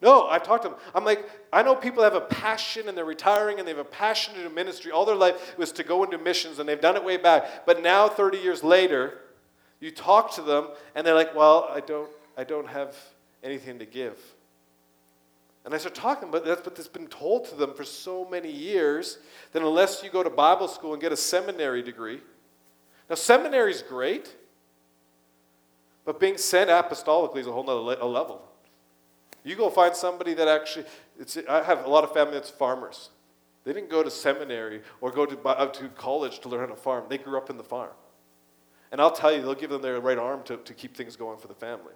Speaker 2: No, I've talked to them. I'm like, I know people have a passion and they're retiring and they have a passion to do ministry. All their life was to go into missions and they've done it way back. But now, 30 years later, you talk to them, and they're like, Well, I don't, I don't have anything to give. And I start talking, but that's what has been told to them for so many years that unless you go to Bible school and get a seminary degree, now seminary is great, but being sent apostolically is a whole nother other level. You go find somebody that actually, I have a lot of family that's farmers. They didn't go to seminary or go to, uh, to college to learn how to farm. They grew up in the farm. And I'll tell you, they'll give them their right arm to, to keep things going for the family.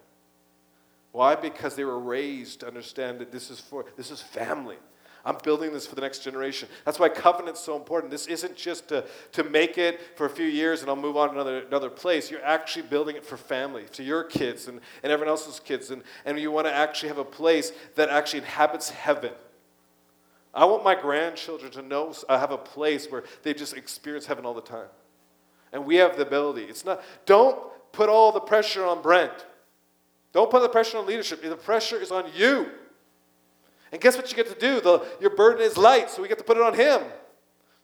Speaker 2: Why? Because they were raised to understand that this is for this is family. I'm building this for the next generation. That's why covenant's so important. This isn't just to, to make it for a few years and I'll move on to another, another place. You're actually building it for family, to your kids and, and everyone else's kids. And, and you want to actually have a place that actually inhabits heaven. I want my grandchildren to know I have a place where they just experience heaven all the time and we have the ability. It's not, don't put all the pressure on Brent. Don't put the pressure on leadership. The pressure is on you. And guess what you get to do? The, your burden is light, so we get to put it on him.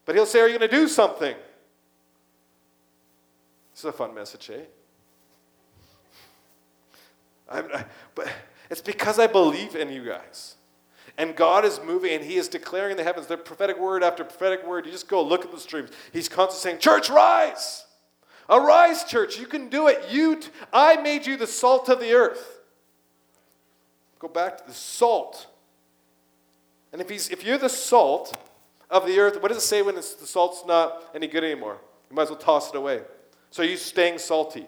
Speaker 2: But he'll say, Are you going to do something? This is a fun message, eh? I, but it's because I believe in you guys. And God is moving and He is declaring in the heavens, the prophetic word after prophetic word. You just go look at the streams. He's constantly saying, Church, rise! Arise, church. You can do it. You, t- I made you the salt of the earth. Go back to the salt. And if, he's, if you're the salt of the earth, what does it say when the salt's not any good anymore? You might as well toss it away. So are you staying salty?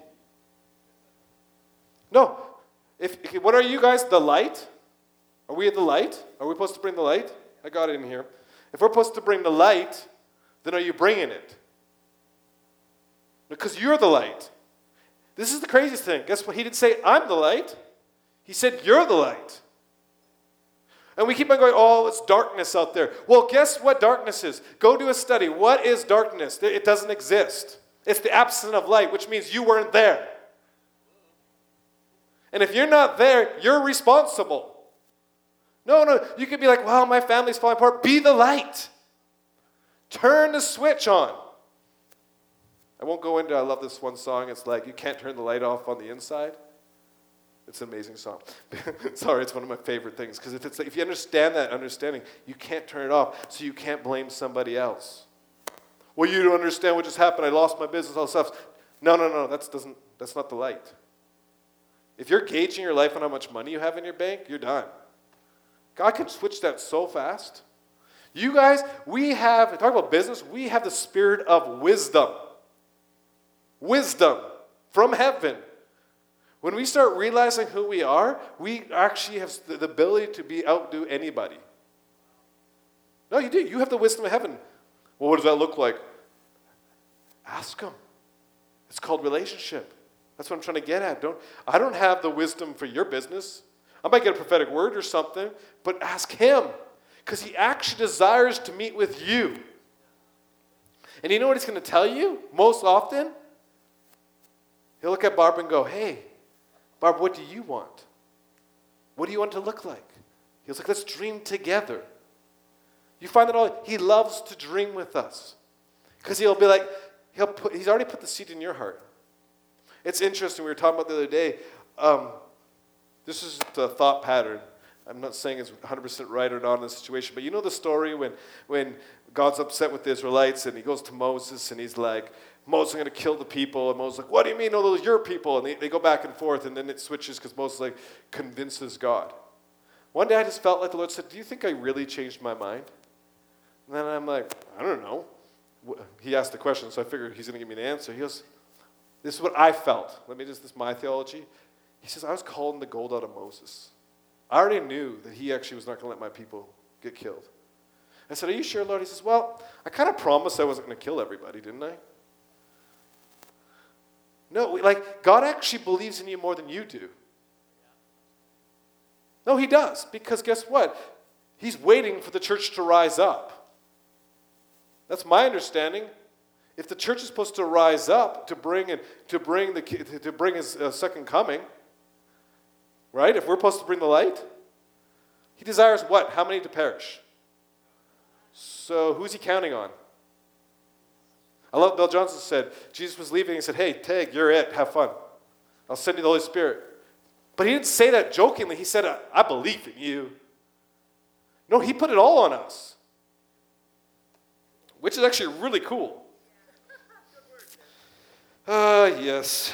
Speaker 2: No. If, what are you guys? The light? Are we at the light? Are we supposed to bring the light? I got it in here. If we're supposed to bring the light, then are you bringing it? Because you're the light. This is the craziest thing. Guess what? He didn't say, I'm the light. He said, You're the light. And we keep on going, oh, it's darkness out there. Well, guess what darkness is? Go do a study. What is darkness? It doesn't exist. It's the absence of light, which means you weren't there. And if you're not there, you're responsible. No, no, you could be like, wow, my family's falling apart. Be the light. Turn the switch on. I won't go into, I love this one song. It's like, you can't turn the light off on the inside. It's an amazing song. Sorry, it's one of my favorite things. Because if, it's, if you understand that understanding, you can't turn it off, so you can't blame somebody else. Well, you don't understand what just happened. I lost my business, all this stuff. No, no, no, that's, doesn't, that's not the light. If you're gauging your life on how much money you have in your bank, you're done. God can switch that so fast. You guys, we have, talk about business, we have the spirit of wisdom. Wisdom from heaven. When we start realizing who we are, we actually have the ability to be outdo anybody. No, you do. You have the wisdom of heaven. Well, what does that look like? Ask him. It's called relationship. That's what I'm trying to get at. Don't, I don't have the wisdom for your business. I might get a prophetic word or something, but ask him because he actually desires to meet with you. And you know what he's going to tell you most often? He'll look at Barb and go, Hey, Barb, what do you want? What do you want to look like? He's like, Let's dream together. You find that all he loves to dream with us. Because he'll be like, he'll put, he's already put the seed in your heart. It's interesting. We were talking about the other day. Um, this is the thought pattern. I'm not saying it's 100% right or not in this situation, but you know the story when, when God's upset with the Israelites and he goes to Moses and he's like, Moses, I'm going to kill the people. And Moses is like, what do you mean? No, those your people. And they, they go back and forth and then it switches because Moses like convinces God. One day I just felt like the Lord said, do you think I really changed my mind? And then I'm like, I don't know. He asked the question, so I figured he's going to give me the answer. He goes, this is what I felt. Let me just, this is my theology. He says, I was calling the gold out of Moses. I already knew that he actually was not going to let my people get killed. I said, Are you sure, Lord? He says, Well, I kind of promised I wasn't going to kill everybody, didn't I? No, like, God actually believes in you more than you do. No, he does. Because guess what? He's waiting for the church to rise up. That's my understanding. If the church is supposed to rise up to bring and to bring the to bring his uh, second coming, right? If we're supposed to bring the light, he desires what? How many to perish? So who's he counting on? I love Bill Johnson said Jesus was leaving. He said, "Hey, Tag, you're it. Have fun. I'll send you the Holy Spirit." But he didn't say that jokingly. He said, "I believe in you." No, he put it all on us, which is actually really cool. Ah, uh, yes.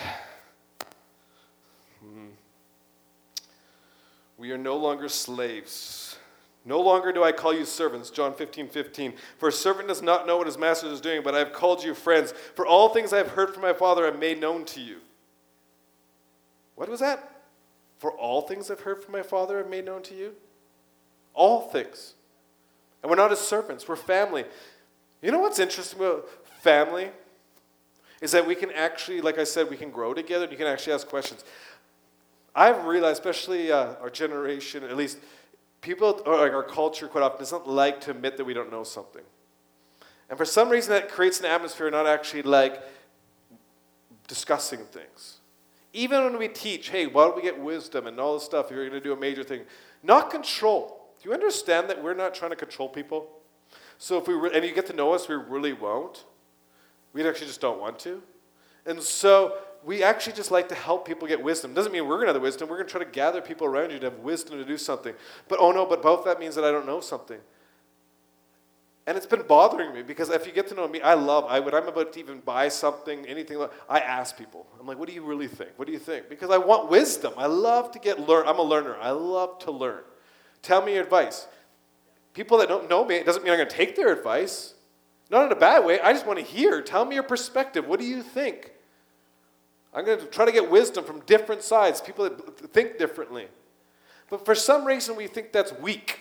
Speaker 2: We are no longer slaves. No longer do I call you servants, John 15, 15. For a servant does not know what his master is doing, but I have called you friends. For all things I have heard from my Father I have made known to you. What was that? For all things I've heard from my Father I have made known to you? All things. And we're not as servants, we're family. You know what's interesting about family? is that we can actually, like I said, we can grow together you can actually ask questions. I've realized, especially uh, our generation, at least people, or like our culture quite often doesn't like to admit that we don't know something. And for some reason, that creates an atmosphere not actually like discussing things. Even when we teach, hey, why don't we get wisdom and all this stuff if you're going to do a major thing? Not control. Do you understand that we're not trying to control people? So if we, re- and you get to know us, we really won't. We actually just don't want to. And so we actually just like to help people get wisdom. Doesn't mean we're going to have the wisdom. We're going to try to gather people around you to have wisdom to do something. But oh no, but both that means that I don't know something. And it's been bothering me because if you get to know me, I love, I, when I'm about to even buy something, anything, I ask people. I'm like, what do you really think? What do you think? Because I want wisdom. I love to get learn. I'm a learner. I love to learn. Tell me your advice. People that don't know me, it doesn't mean I'm going to take their advice. Not in a bad way. I just want to hear. Tell me your perspective. What do you think? I'm going to try to get wisdom from different sides, people that think differently. But for some reason, we think that's weak.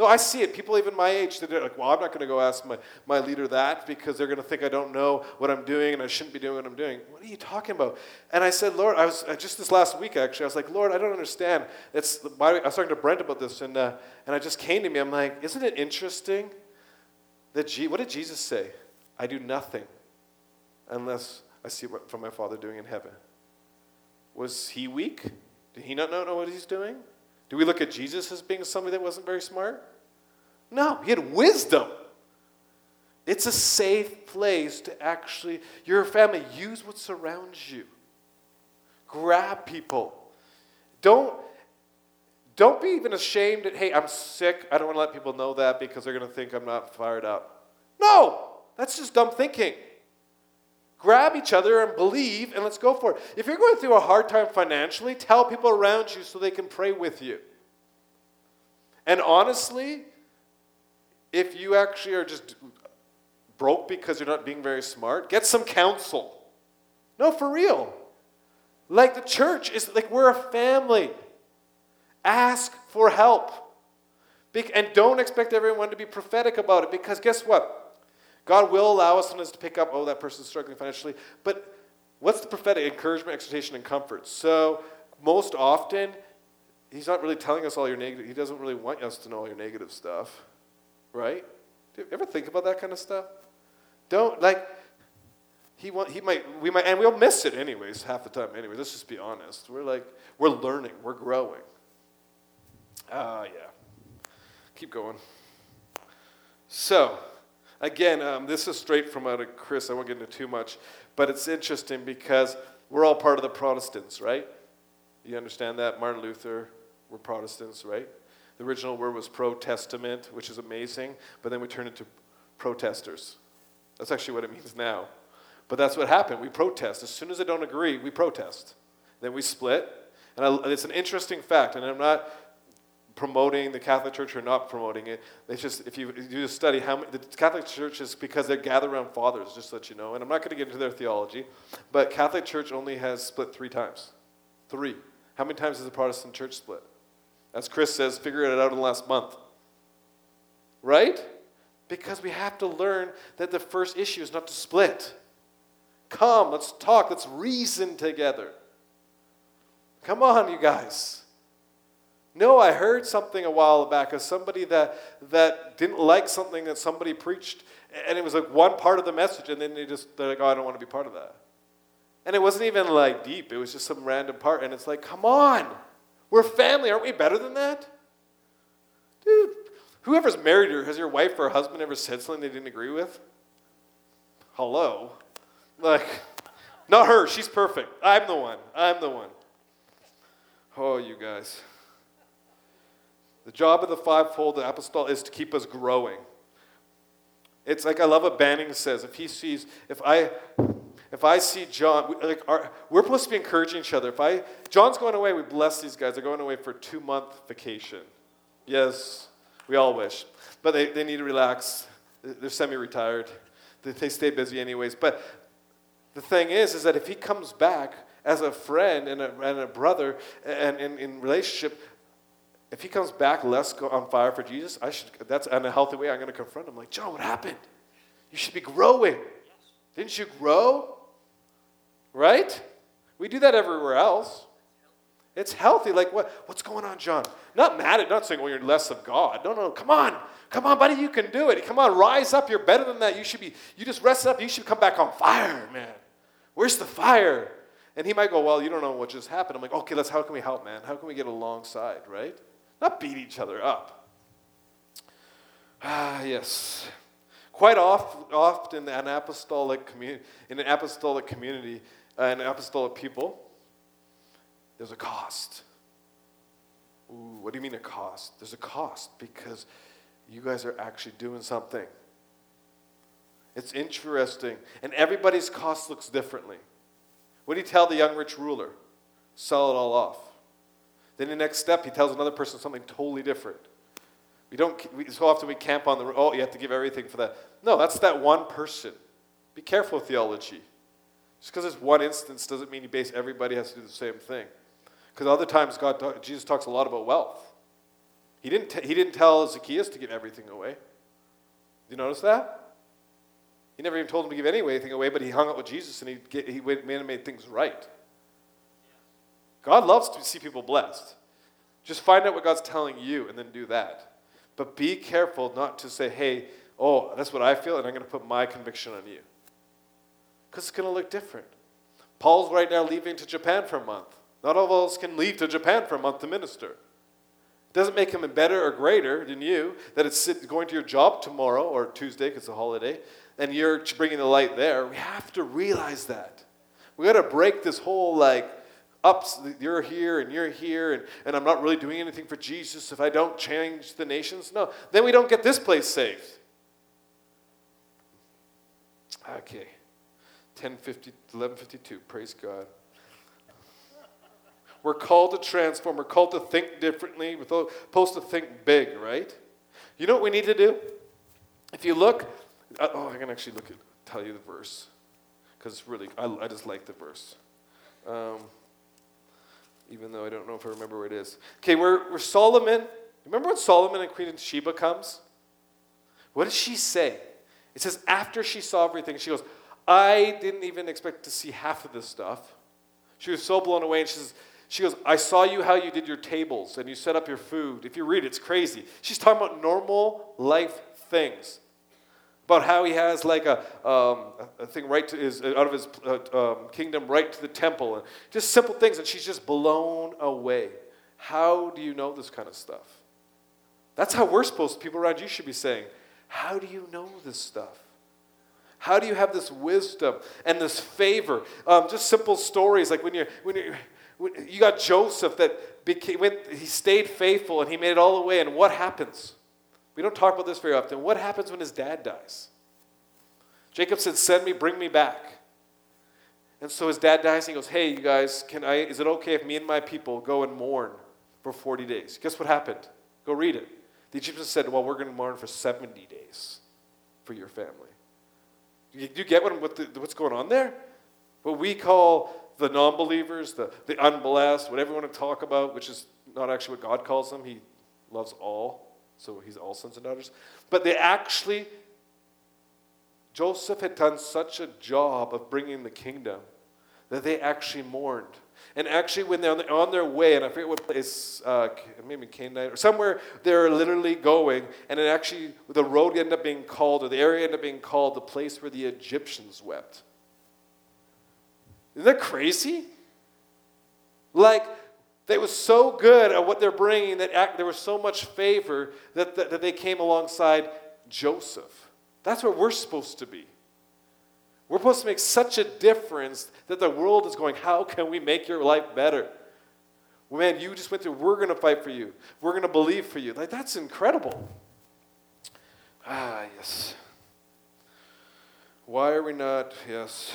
Speaker 2: No, I see it. People even my age, they're like, well, I'm not going to go ask my, my leader that because they're going to think I don't know what I'm doing and I shouldn't be doing what I'm doing. What are you talking about? And I said, Lord, I was just this last week actually, I was like, Lord, I don't understand. It's, I was talking to Brent about this and, uh, and it just came to me. I'm like, isn't it interesting that G- what did Jesus say? I do nothing unless I see what from my Father doing in heaven. Was he weak? Did he not know what he's doing? Do we look at Jesus as being somebody that wasn't very smart? No, he had wisdom. It's a safe place to actually, your family, use what surrounds you. Grab people. Don't don't be even ashamed that, hey, I'm sick. I don't want to let people know that because they're going to think I'm not fired up. No, that's just dumb thinking. Grab each other and believe, and let's go for it. If you're going through a hard time financially, tell people around you so they can pray with you. And honestly, if you actually are just broke because you're not being very smart, get some counsel. No, for real. Like the church is like we're a family. Ask for help. And don't expect everyone to be prophetic about it because guess what? God will allow us sometimes to pick up, oh, that person's struggling financially. But what's the prophetic? Encouragement, exhortation, and comfort. So most often, He's not really telling us all your negative. He doesn't really want us to know all your negative stuff, right? Do you ever think about that kind of stuff? Don't like. He want, he might we might and we'll miss it anyways half the time anyways. Let's just be honest. We're like we're learning. We're growing. Ah, uh, yeah. Keep going. So, again, um, this is straight from out of Kris. I won't get into too much, but it's interesting because we're all part of the Protestants, right? You understand that? Martin Luther, we're Protestants, right? The original word was pro testament, which is amazing, but then we turned into protesters. That's actually what it means now. But that's what happened. We protest. As soon as I don't agree, we protest. Then we split. And I, it's an interesting fact, and I'm not promoting the Catholic Church or not promoting it. It's just, if you do a study, how many, the Catholic Church is because they gather around fathers, just to let you know. And I'm not going to get into their theology, but Catholic Church only has split three times. Three. How many times has the Protestant church split? As Kris says, figure it out in the last month. Right? Because we have to learn that the first issue is not to split. Come, let's talk, let's reason together. Come on, you guys. No, I heard something a while back of somebody that, that didn't like something that somebody preached, and it was like one part of the message, and then they just, they're like, oh, I don't want to be part of that. And it wasn't even like deep, it was just some random part, and it's like, come on, we're family, aren't we better than that? Dude, Whoever's married or has your wife or husband ever said something they didn't agree with? Hello? Like, not her. She's perfect. I'm the one. I'm the one. Oh, you guys. The job of the fivefold apostle is to keep us growing. It's like I love what Banning says. If he sees, if I, if I see John, like our, we're supposed to be encouraging each other. If I, John's going away, we bless these guys. They're going away for two month vacation. Yes, we all wish. But they, they need to relax. They're semi retired. They stay busy anyways. But the thing is, is that if he comes back as a friend and a, and a brother and in relationship, if he comes back less on fire for Jesus, I should, that's in a healthy way, I'm going to confront him like, John, what happened? You should be growing. Didn't you grow? Right? We do that everywhere else. It's healthy. Like, what, what's going on, John? Not mad at, not saying, well, you're less of God. No, no, come on. Come on, buddy, you can do it. Come on, rise up. You're better than that. You should be, you just rest up. You should come back on fire, man. Where's the fire? And he might go, well, you don't know what just happened. I'm like, okay, let's, how can we help, man? How can we get alongside, right? Not beat each other up. Ah, yes. Quite oft, often in an apostolic community, in an apostolic community, uh, an apostolic people, there's a cost. Ooh, what do you mean a cost? There's a cost because you guys are actually doing something. It's interesting. And everybody's cost looks differently. What do you tell the young rich ruler? Sell it all off. Then the next step, he tells another person something totally different. We don't, we, so often we camp on the, oh, you have to give everything for that. No, that's that one person. Be careful with theology. Just because it's one instance doesn't mean you base everybody has to do the same thing. Because other times God, Jesus talks a lot about wealth. He didn't, t- he didn't tell Zacchaeus to give everything away. Did you notice that? He never even told him to give anything away, but he hung out with Jesus and he, get, he made, made things right. God loves to see people blessed. Just find out what God's telling you and then do that. But be careful not to say, hey, oh, that's what I feel, and I'm going to put my conviction on you. Because it's going to look different. Paul's right now leaving to Japan for a month. Not all of us can leave to Japan for a month to minister. It doesn't make him better or greater than you that it's going to your job tomorrow or Tuesday because it's a holiday and you're bringing the light there. We have to realize that. We got to break this whole like ups, you're here and you're here, and, and I'm not really doing anything for Jesus if I don't change the nations. No, then we don't get this place saved. Okay. 1050, 1152, praise God. We're called to transform. We're called to think differently. We're supposed to think big, right? You know what we need to do? If you look, uh, oh, I can actually look at, tell you the verse because it's really, I, I, just like the verse. Um, even though I don't know if I remember where it is. Okay, we're, we're Solomon. Remember when Solomon and Queen Sheba comes? What does she say? It says, after she saw everything, she goes, I didn't even expect to see half of this stuff. She was so blown away, and she says, she goes, I saw you how you did your tables and you set up your food. If you read it's crazy. She's talking about normal life things. About how he has like a, um, a thing right to his, out of his uh, um, kingdom right to the temple. And just simple things. And she's just blown away. How do you know this kind of stuff? That's how we're supposed to, people around you should be saying, How do you know this stuff? How do you have this wisdom and this favor? Um, just simple stories like when you're, when you're, when you got Joseph that became, went, he stayed faithful and he made it all the way. And what happens? We don't talk about this very often. What happens when his dad dies? Jacob said, Send me, bring me back. And so his dad dies, and he goes, Hey, you guys, can I, is it okay if me and my people go and mourn for 40 days? Guess what happened? Go read it. The Egyptians said, Well, we're going to mourn for 70 days for your family. You, you get what, what the, what's going on there? What we call the non believers, the, the unblessed, whatever you want to talk about, which is not actually what God calls them. He loves all, so he's all sons and daughters. But they actually, Joseph had done such a job of bringing the kingdom that they actually mourned. And actually, when they're on their way, and I forget what place, uh, maybe Canaanite or somewhere, they're literally going, and it actually, the road ended up being called, or the area ended up being called the place where the Egyptians wept. Isn't that crazy? Like, they were so good at what they're bringing that there was so much favor that, that, that they came alongside Joseph. That's where we're supposed to be. We're supposed to make such a difference that the world is going, How can we make your life better? Man, you just went through, we're going to fight for you. We're going to believe for you. Like, that's incredible. Ah, yes. Why are we not? Yes.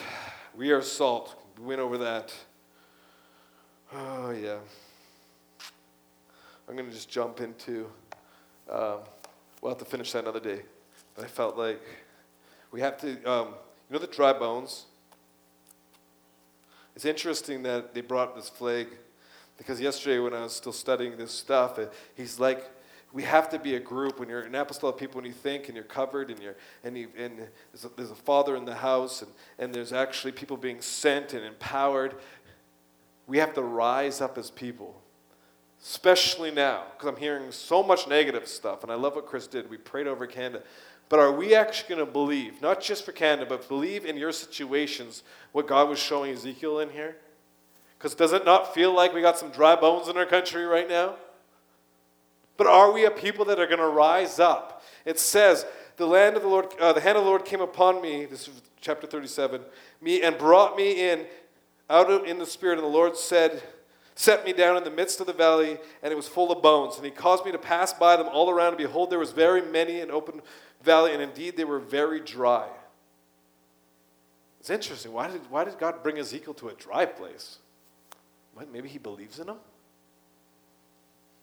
Speaker 2: We are salt. We went over that. Oh, yeah. I'm going to just jump into, um, we'll have to finish that another day. But I felt like we have to, um, you know, the dry bones? It's interesting that they brought this flag because yesterday when I was still studying this stuff, he's like, we have to be a group when you're an apostolic people when you think and you're covered and you're and, you, and there's, a, there's a father in the house and, and there's actually people being sent and empowered we have to rise up as people especially now because i'm hearing so much negative stuff and i love what chris did. We prayed over canada. But are we actually going to believe not just for canada but believe in your situations what god was showing ezekiel in here? Because does it not feel like we got some dry bones in our country right now? But are we a people that are going to rise up? It says, the land of the Lord, uh, the hand of the Lord came upon me, this is chapter 37, me and brought me in out of, in the spirit, and the Lord said, set me down in the midst of the valley, and it was full of bones. And he caused me to pass by them all around, and behold, there was very many an open valley, and indeed they were very dry. It's interesting. Why did, why did God bring Ezekiel to a dry place? What, maybe he believes in him?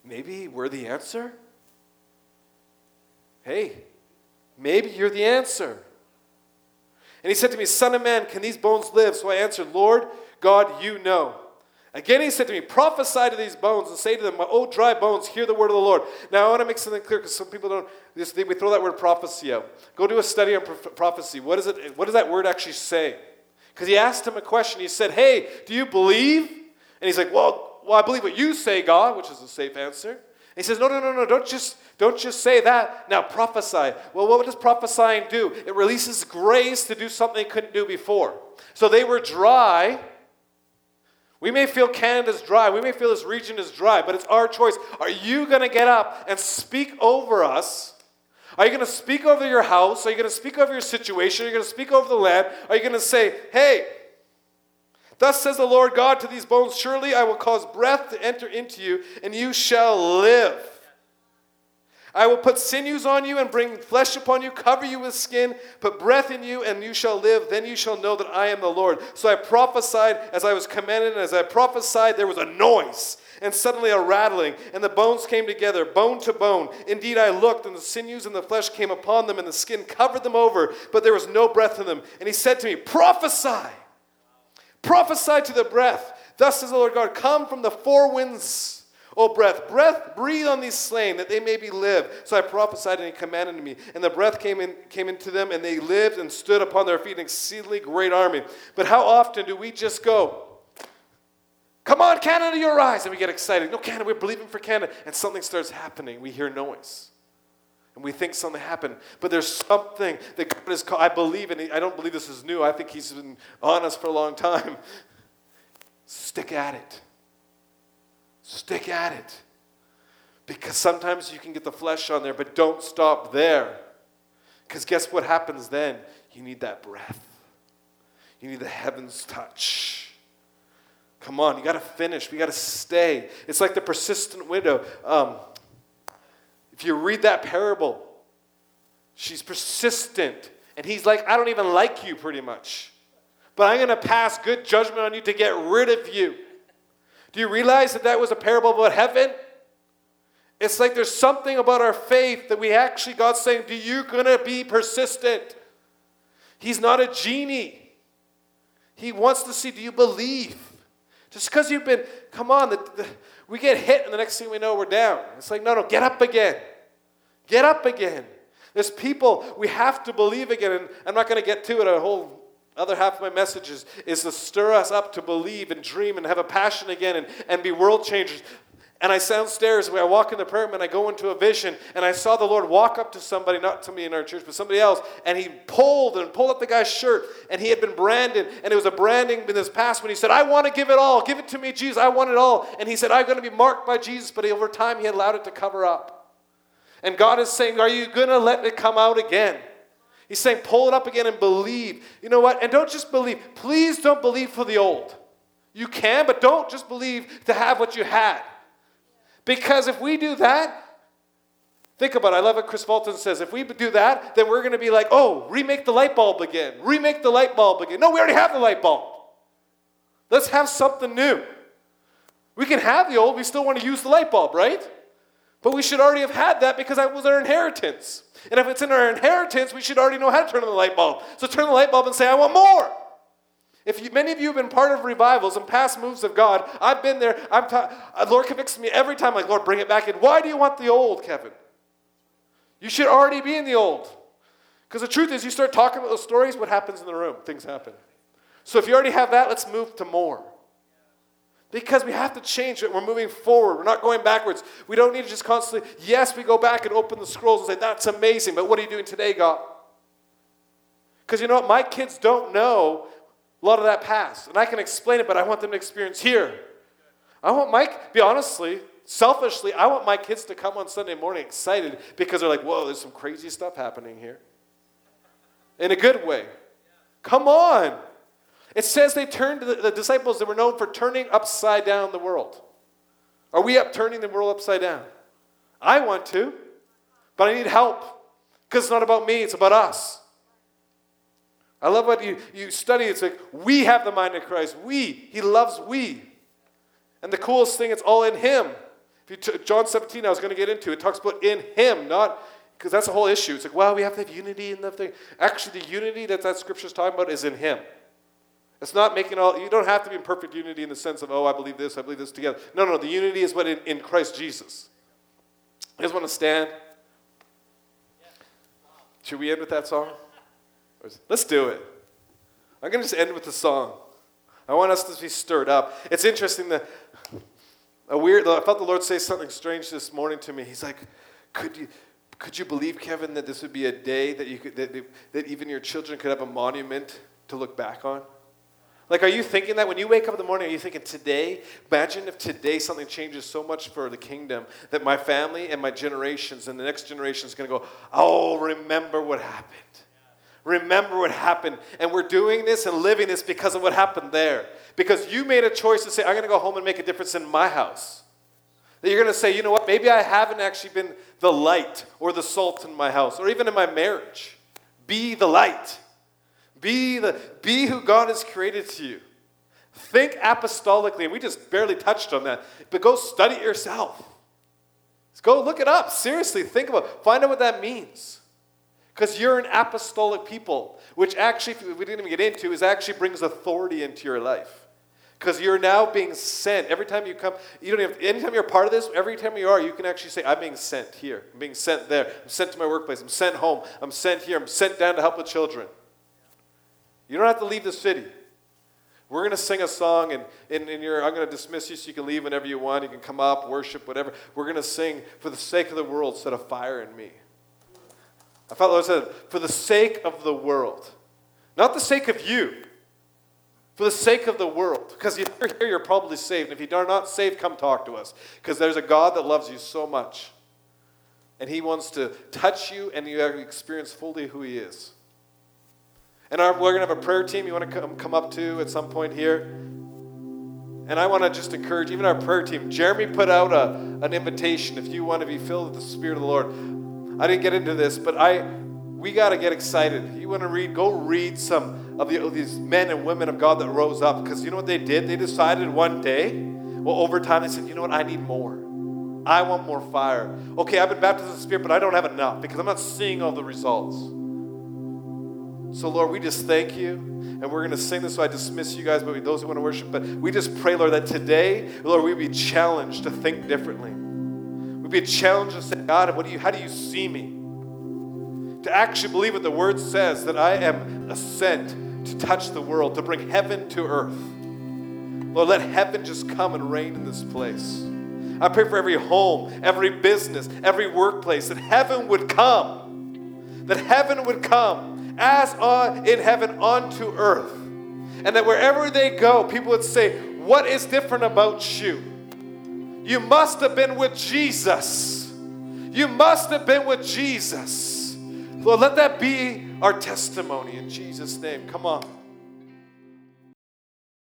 Speaker 2: Maybe we're the answer? Hey, maybe you're the answer. And he said to me, Son of man, can these bones live? So I answered, Lord God, you know. Again, he said to me, Prophesy to these bones and say to them, Oh, dry bones, hear the word of the Lord. Now, I want to make something clear because some people don't, this, we throw that word prophecy out. Go do a study on prophecy. What, is it, what does that word actually say? Because he asked him a question. He said, Hey, do you believe? And he's like, Well, well, I believe what you say, God, which is a safe answer. And he says, no, no, no, no, don't just, don't just say that. Now prophesy. Well, what does prophesying do? It releases grace to do something they couldn't do before. So they were dry. We may feel Canada's dry. We may feel this region is dry, but it's our choice. Are you going to get up and speak over us? Are you going to speak over your house? Are you going to speak over your situation? Are you going to speak over the land? Are you going to say, hey, Thus says the Lord God to these bones Surely I will cause breath to enter into you, and you shall live. I will put sinews on you and bring flesh upon you, cover you with skin, put breath in you, and you shall live. Then you shall know that I am the Lord. So I prophesied as I was commanded, and as I prophesied, there was a noise and suddenly a rattling, and the bones came together, bone to bone. Indeed, I looked, and the sinews and the flesh came upon them, and the skin covered them over, but there was no breath in them. And he said to me, Prophesy! Prophesy to the breath. Thus says the Lord God, Come from the four winds O breath, breath, breathe on these slain that they may be live. So I prophesied and he commanded me. And the breath came, in, came into them and they lived and stood upon their feet, an exceedingly great army. But how often do we just go, Come on, Canada, you rise. And we get excited. No, Canada, we're believing for Canada. And something starts happening. We hear noise. And we think something happened. But there's something that God has called. I believe, and I don't believe this is new. I think He's been on us for a long time. Stick at it. Stick at it. Because sometimes you can get the flesh on there, but don't stop there. Because guess what happens then? You need that breath, you need the heavens touch. Come on, you got to finish. We got to stay. It's like the persistent widow. Um, if you read that parable, she's persistent. And he's like, I don't even like you pretty much. But I'm going to pass good judgment on you to get rid of you. Do you realize that that was a parable about heaven? It's like there's something about our faith that we actually, God's saying, Do you to be persistent? He's not a genie. He wants to see, do you believe? Just because you've been, come on, the, the, we get hit and the next thing we know we're down. It's like, no, no, get up again. Get up again. There's people, we have to believe again. And I'm not going to get to it a whole other half of my message is, is to stir us up to believe and dream and have a passion again and, and be world changers. And I downstairs, when I walk in the prayer room and I go into a vision, and I saw the Lord walk up to somebody, not somebody in our church, but somebody else, and he pulled and pulled up the guy's shirt, and he had been branded, and it was a branding in his past when he said, I want to give it all, give it to me, Jesus, I want it all. And he said, I'm going to be marked by Jesus, but over time he allowed it to cover up. And God is saying, Are you going to let it come out again? He's saying, pull it up again and believe. You know what? And don't just believe. Please don't believe for the old. You can, but don't just believe to have what you had. Because if we do that, think about it. I love what Kris Vallotton says. If we do that, then we're going to be like, oh, remake the light bulb again. Remake the light bulb again. No, we already have the light bulb. Let's have something new. We can have the old, we still want to use the light bulb, right? But we should already have had that because that was our inheritance. And if it's in our inheritance, we should already know how to turn on the light bulb. So turn the light bulb and say, I want more. If you, many of you have been part of revivals and past moves of God, I've been there. I'm ta- uh, Lord convicts me every time, like, Lord, bring it back in. Why do you want the old, Kevin? You should already be in the old. Because the truth is, you start talking about those stories, what happens in the room? Things happen. So if you already have that, let's move to more. Because we have to change it. We're moving forward. We're not going backwards. We don't need to just constantly, yes, we go back and open the scrolls and say, that's amazing, but what are you doing today, God? Because you know what? My kids don't know a lot of that past. And I can explain it, but I want them to experience here. I want Mike, be honestly, selfishly, I want my kids to come on Sunday morning excited because they're like, whoa, there's some crazy stuff happening here. In a good way. Come on. It says they turned the, the disciples that were known for turning upside down the world. Are we up turning the world upside down? I want to, but I need help because it's not about me, it's about us. I love what you, you study. It's like we have the mind of Christ. We. He loves we. And the coolest thing, it's all in Him. If you t- John 17, I was going to get into, it talks about in Him, not because that's the whole issue. It's like, well, we have to have unity in the thing. Actually, the unity that that scripture is talking about is in Him. It's not making all, you don't have to be in perfect unity in the sense of, oh, I believe this, I believe this together. No, no, the unity is what in, in Christ Jesus. You guys want to stand? Should we end with that song? Let's do it. I'm going to just end with the song. I want us to be stirred up. It's interesting that a weird, I felt the Lord say something strange this morning to me. He's like, could you, could you believe, Kevin, that this would be a day that, you could, that, that even your children could have a monument to look back on? Like, are you thinking that when you wake up in the morning, are you thinking today? Imagine if today something changes so much for the kingdom that my family and my generations and the next generation is going to go, oh, remember what happened. Remember what happened. And we're doing this and living this because of what happened there. Because you made a choice to say, I'm going to go home and make a difference in my house. That you're going to say, you know what, maybe I haven't actually been the light or the salt in my house or even in my marriage. Be the light. Be, the, be who God has created to you. Think apostolically, and we just barely touched on that, but go study it yourself. Go look it up. Seriously, think about it. Find out what that means. Because you're an apostolic people, which actually, we didn't even get into, is actually brings authority into your life. Because you're now being sent. Every time you come, you don't have, anytime you're part of this, every time you are, you can actually say, I'm being sent here. I'm being sent there. I'm sent to my workplace. I'm sent home. I'm sent here. I'm sent down to help with children. You don't have to leave the city. We're going to sing a song, and, and, and I'm going to dismiss you so you can leave whenever you want. You can come up, worship, whatever. We're going to sing, For the sake of the world, set a fire in me. I felt Lord said, For the sake of the world. Not the sake of you, for the sake of the world. Because if you're here, you're probably saved. And if you are not saved, come talk to us. Because there's a God that loves you so much. And He wants to touch you and you experience fully who He is. And our, we're going to have a prayer team you want to come, come up to at some point here. And I want to just encourage even our prayer team. Jeremy put out a, an invitation if you want to be filled with the Spirit of the Lord. I didn't get into this, but I we got to get excited. You want to read? Go read some of, the, of these men and women of God that rose up because you know what they did? They decided one day, well, over time, they said, you know what? I need more. I want more fire. Okay, I've been baptized in the Spirit, but I don't have enough because I'm not seeing all the results. So, Lord, we just thank you. And we're going to sing this, so I dismiss you guys, but those who want to worship. But we just pray, Lord, that today, Lord, we be challenged to think differently. We'd be challenged to say, God, what do you, how do you see me? To actually believe what the word says that I am sent to touch the world, to bring heaven to earth. Lord, let heaven just come and reign in this place. I pray for every home, every business, every workplace that heaven would come. That heaven would come as on in heaven onto earth. And that wherever they go, people would say, What is different about you? You must have been with Jesus. You must have been with Jesus. Lord, let that be our testimony in Jesus' name. Come on.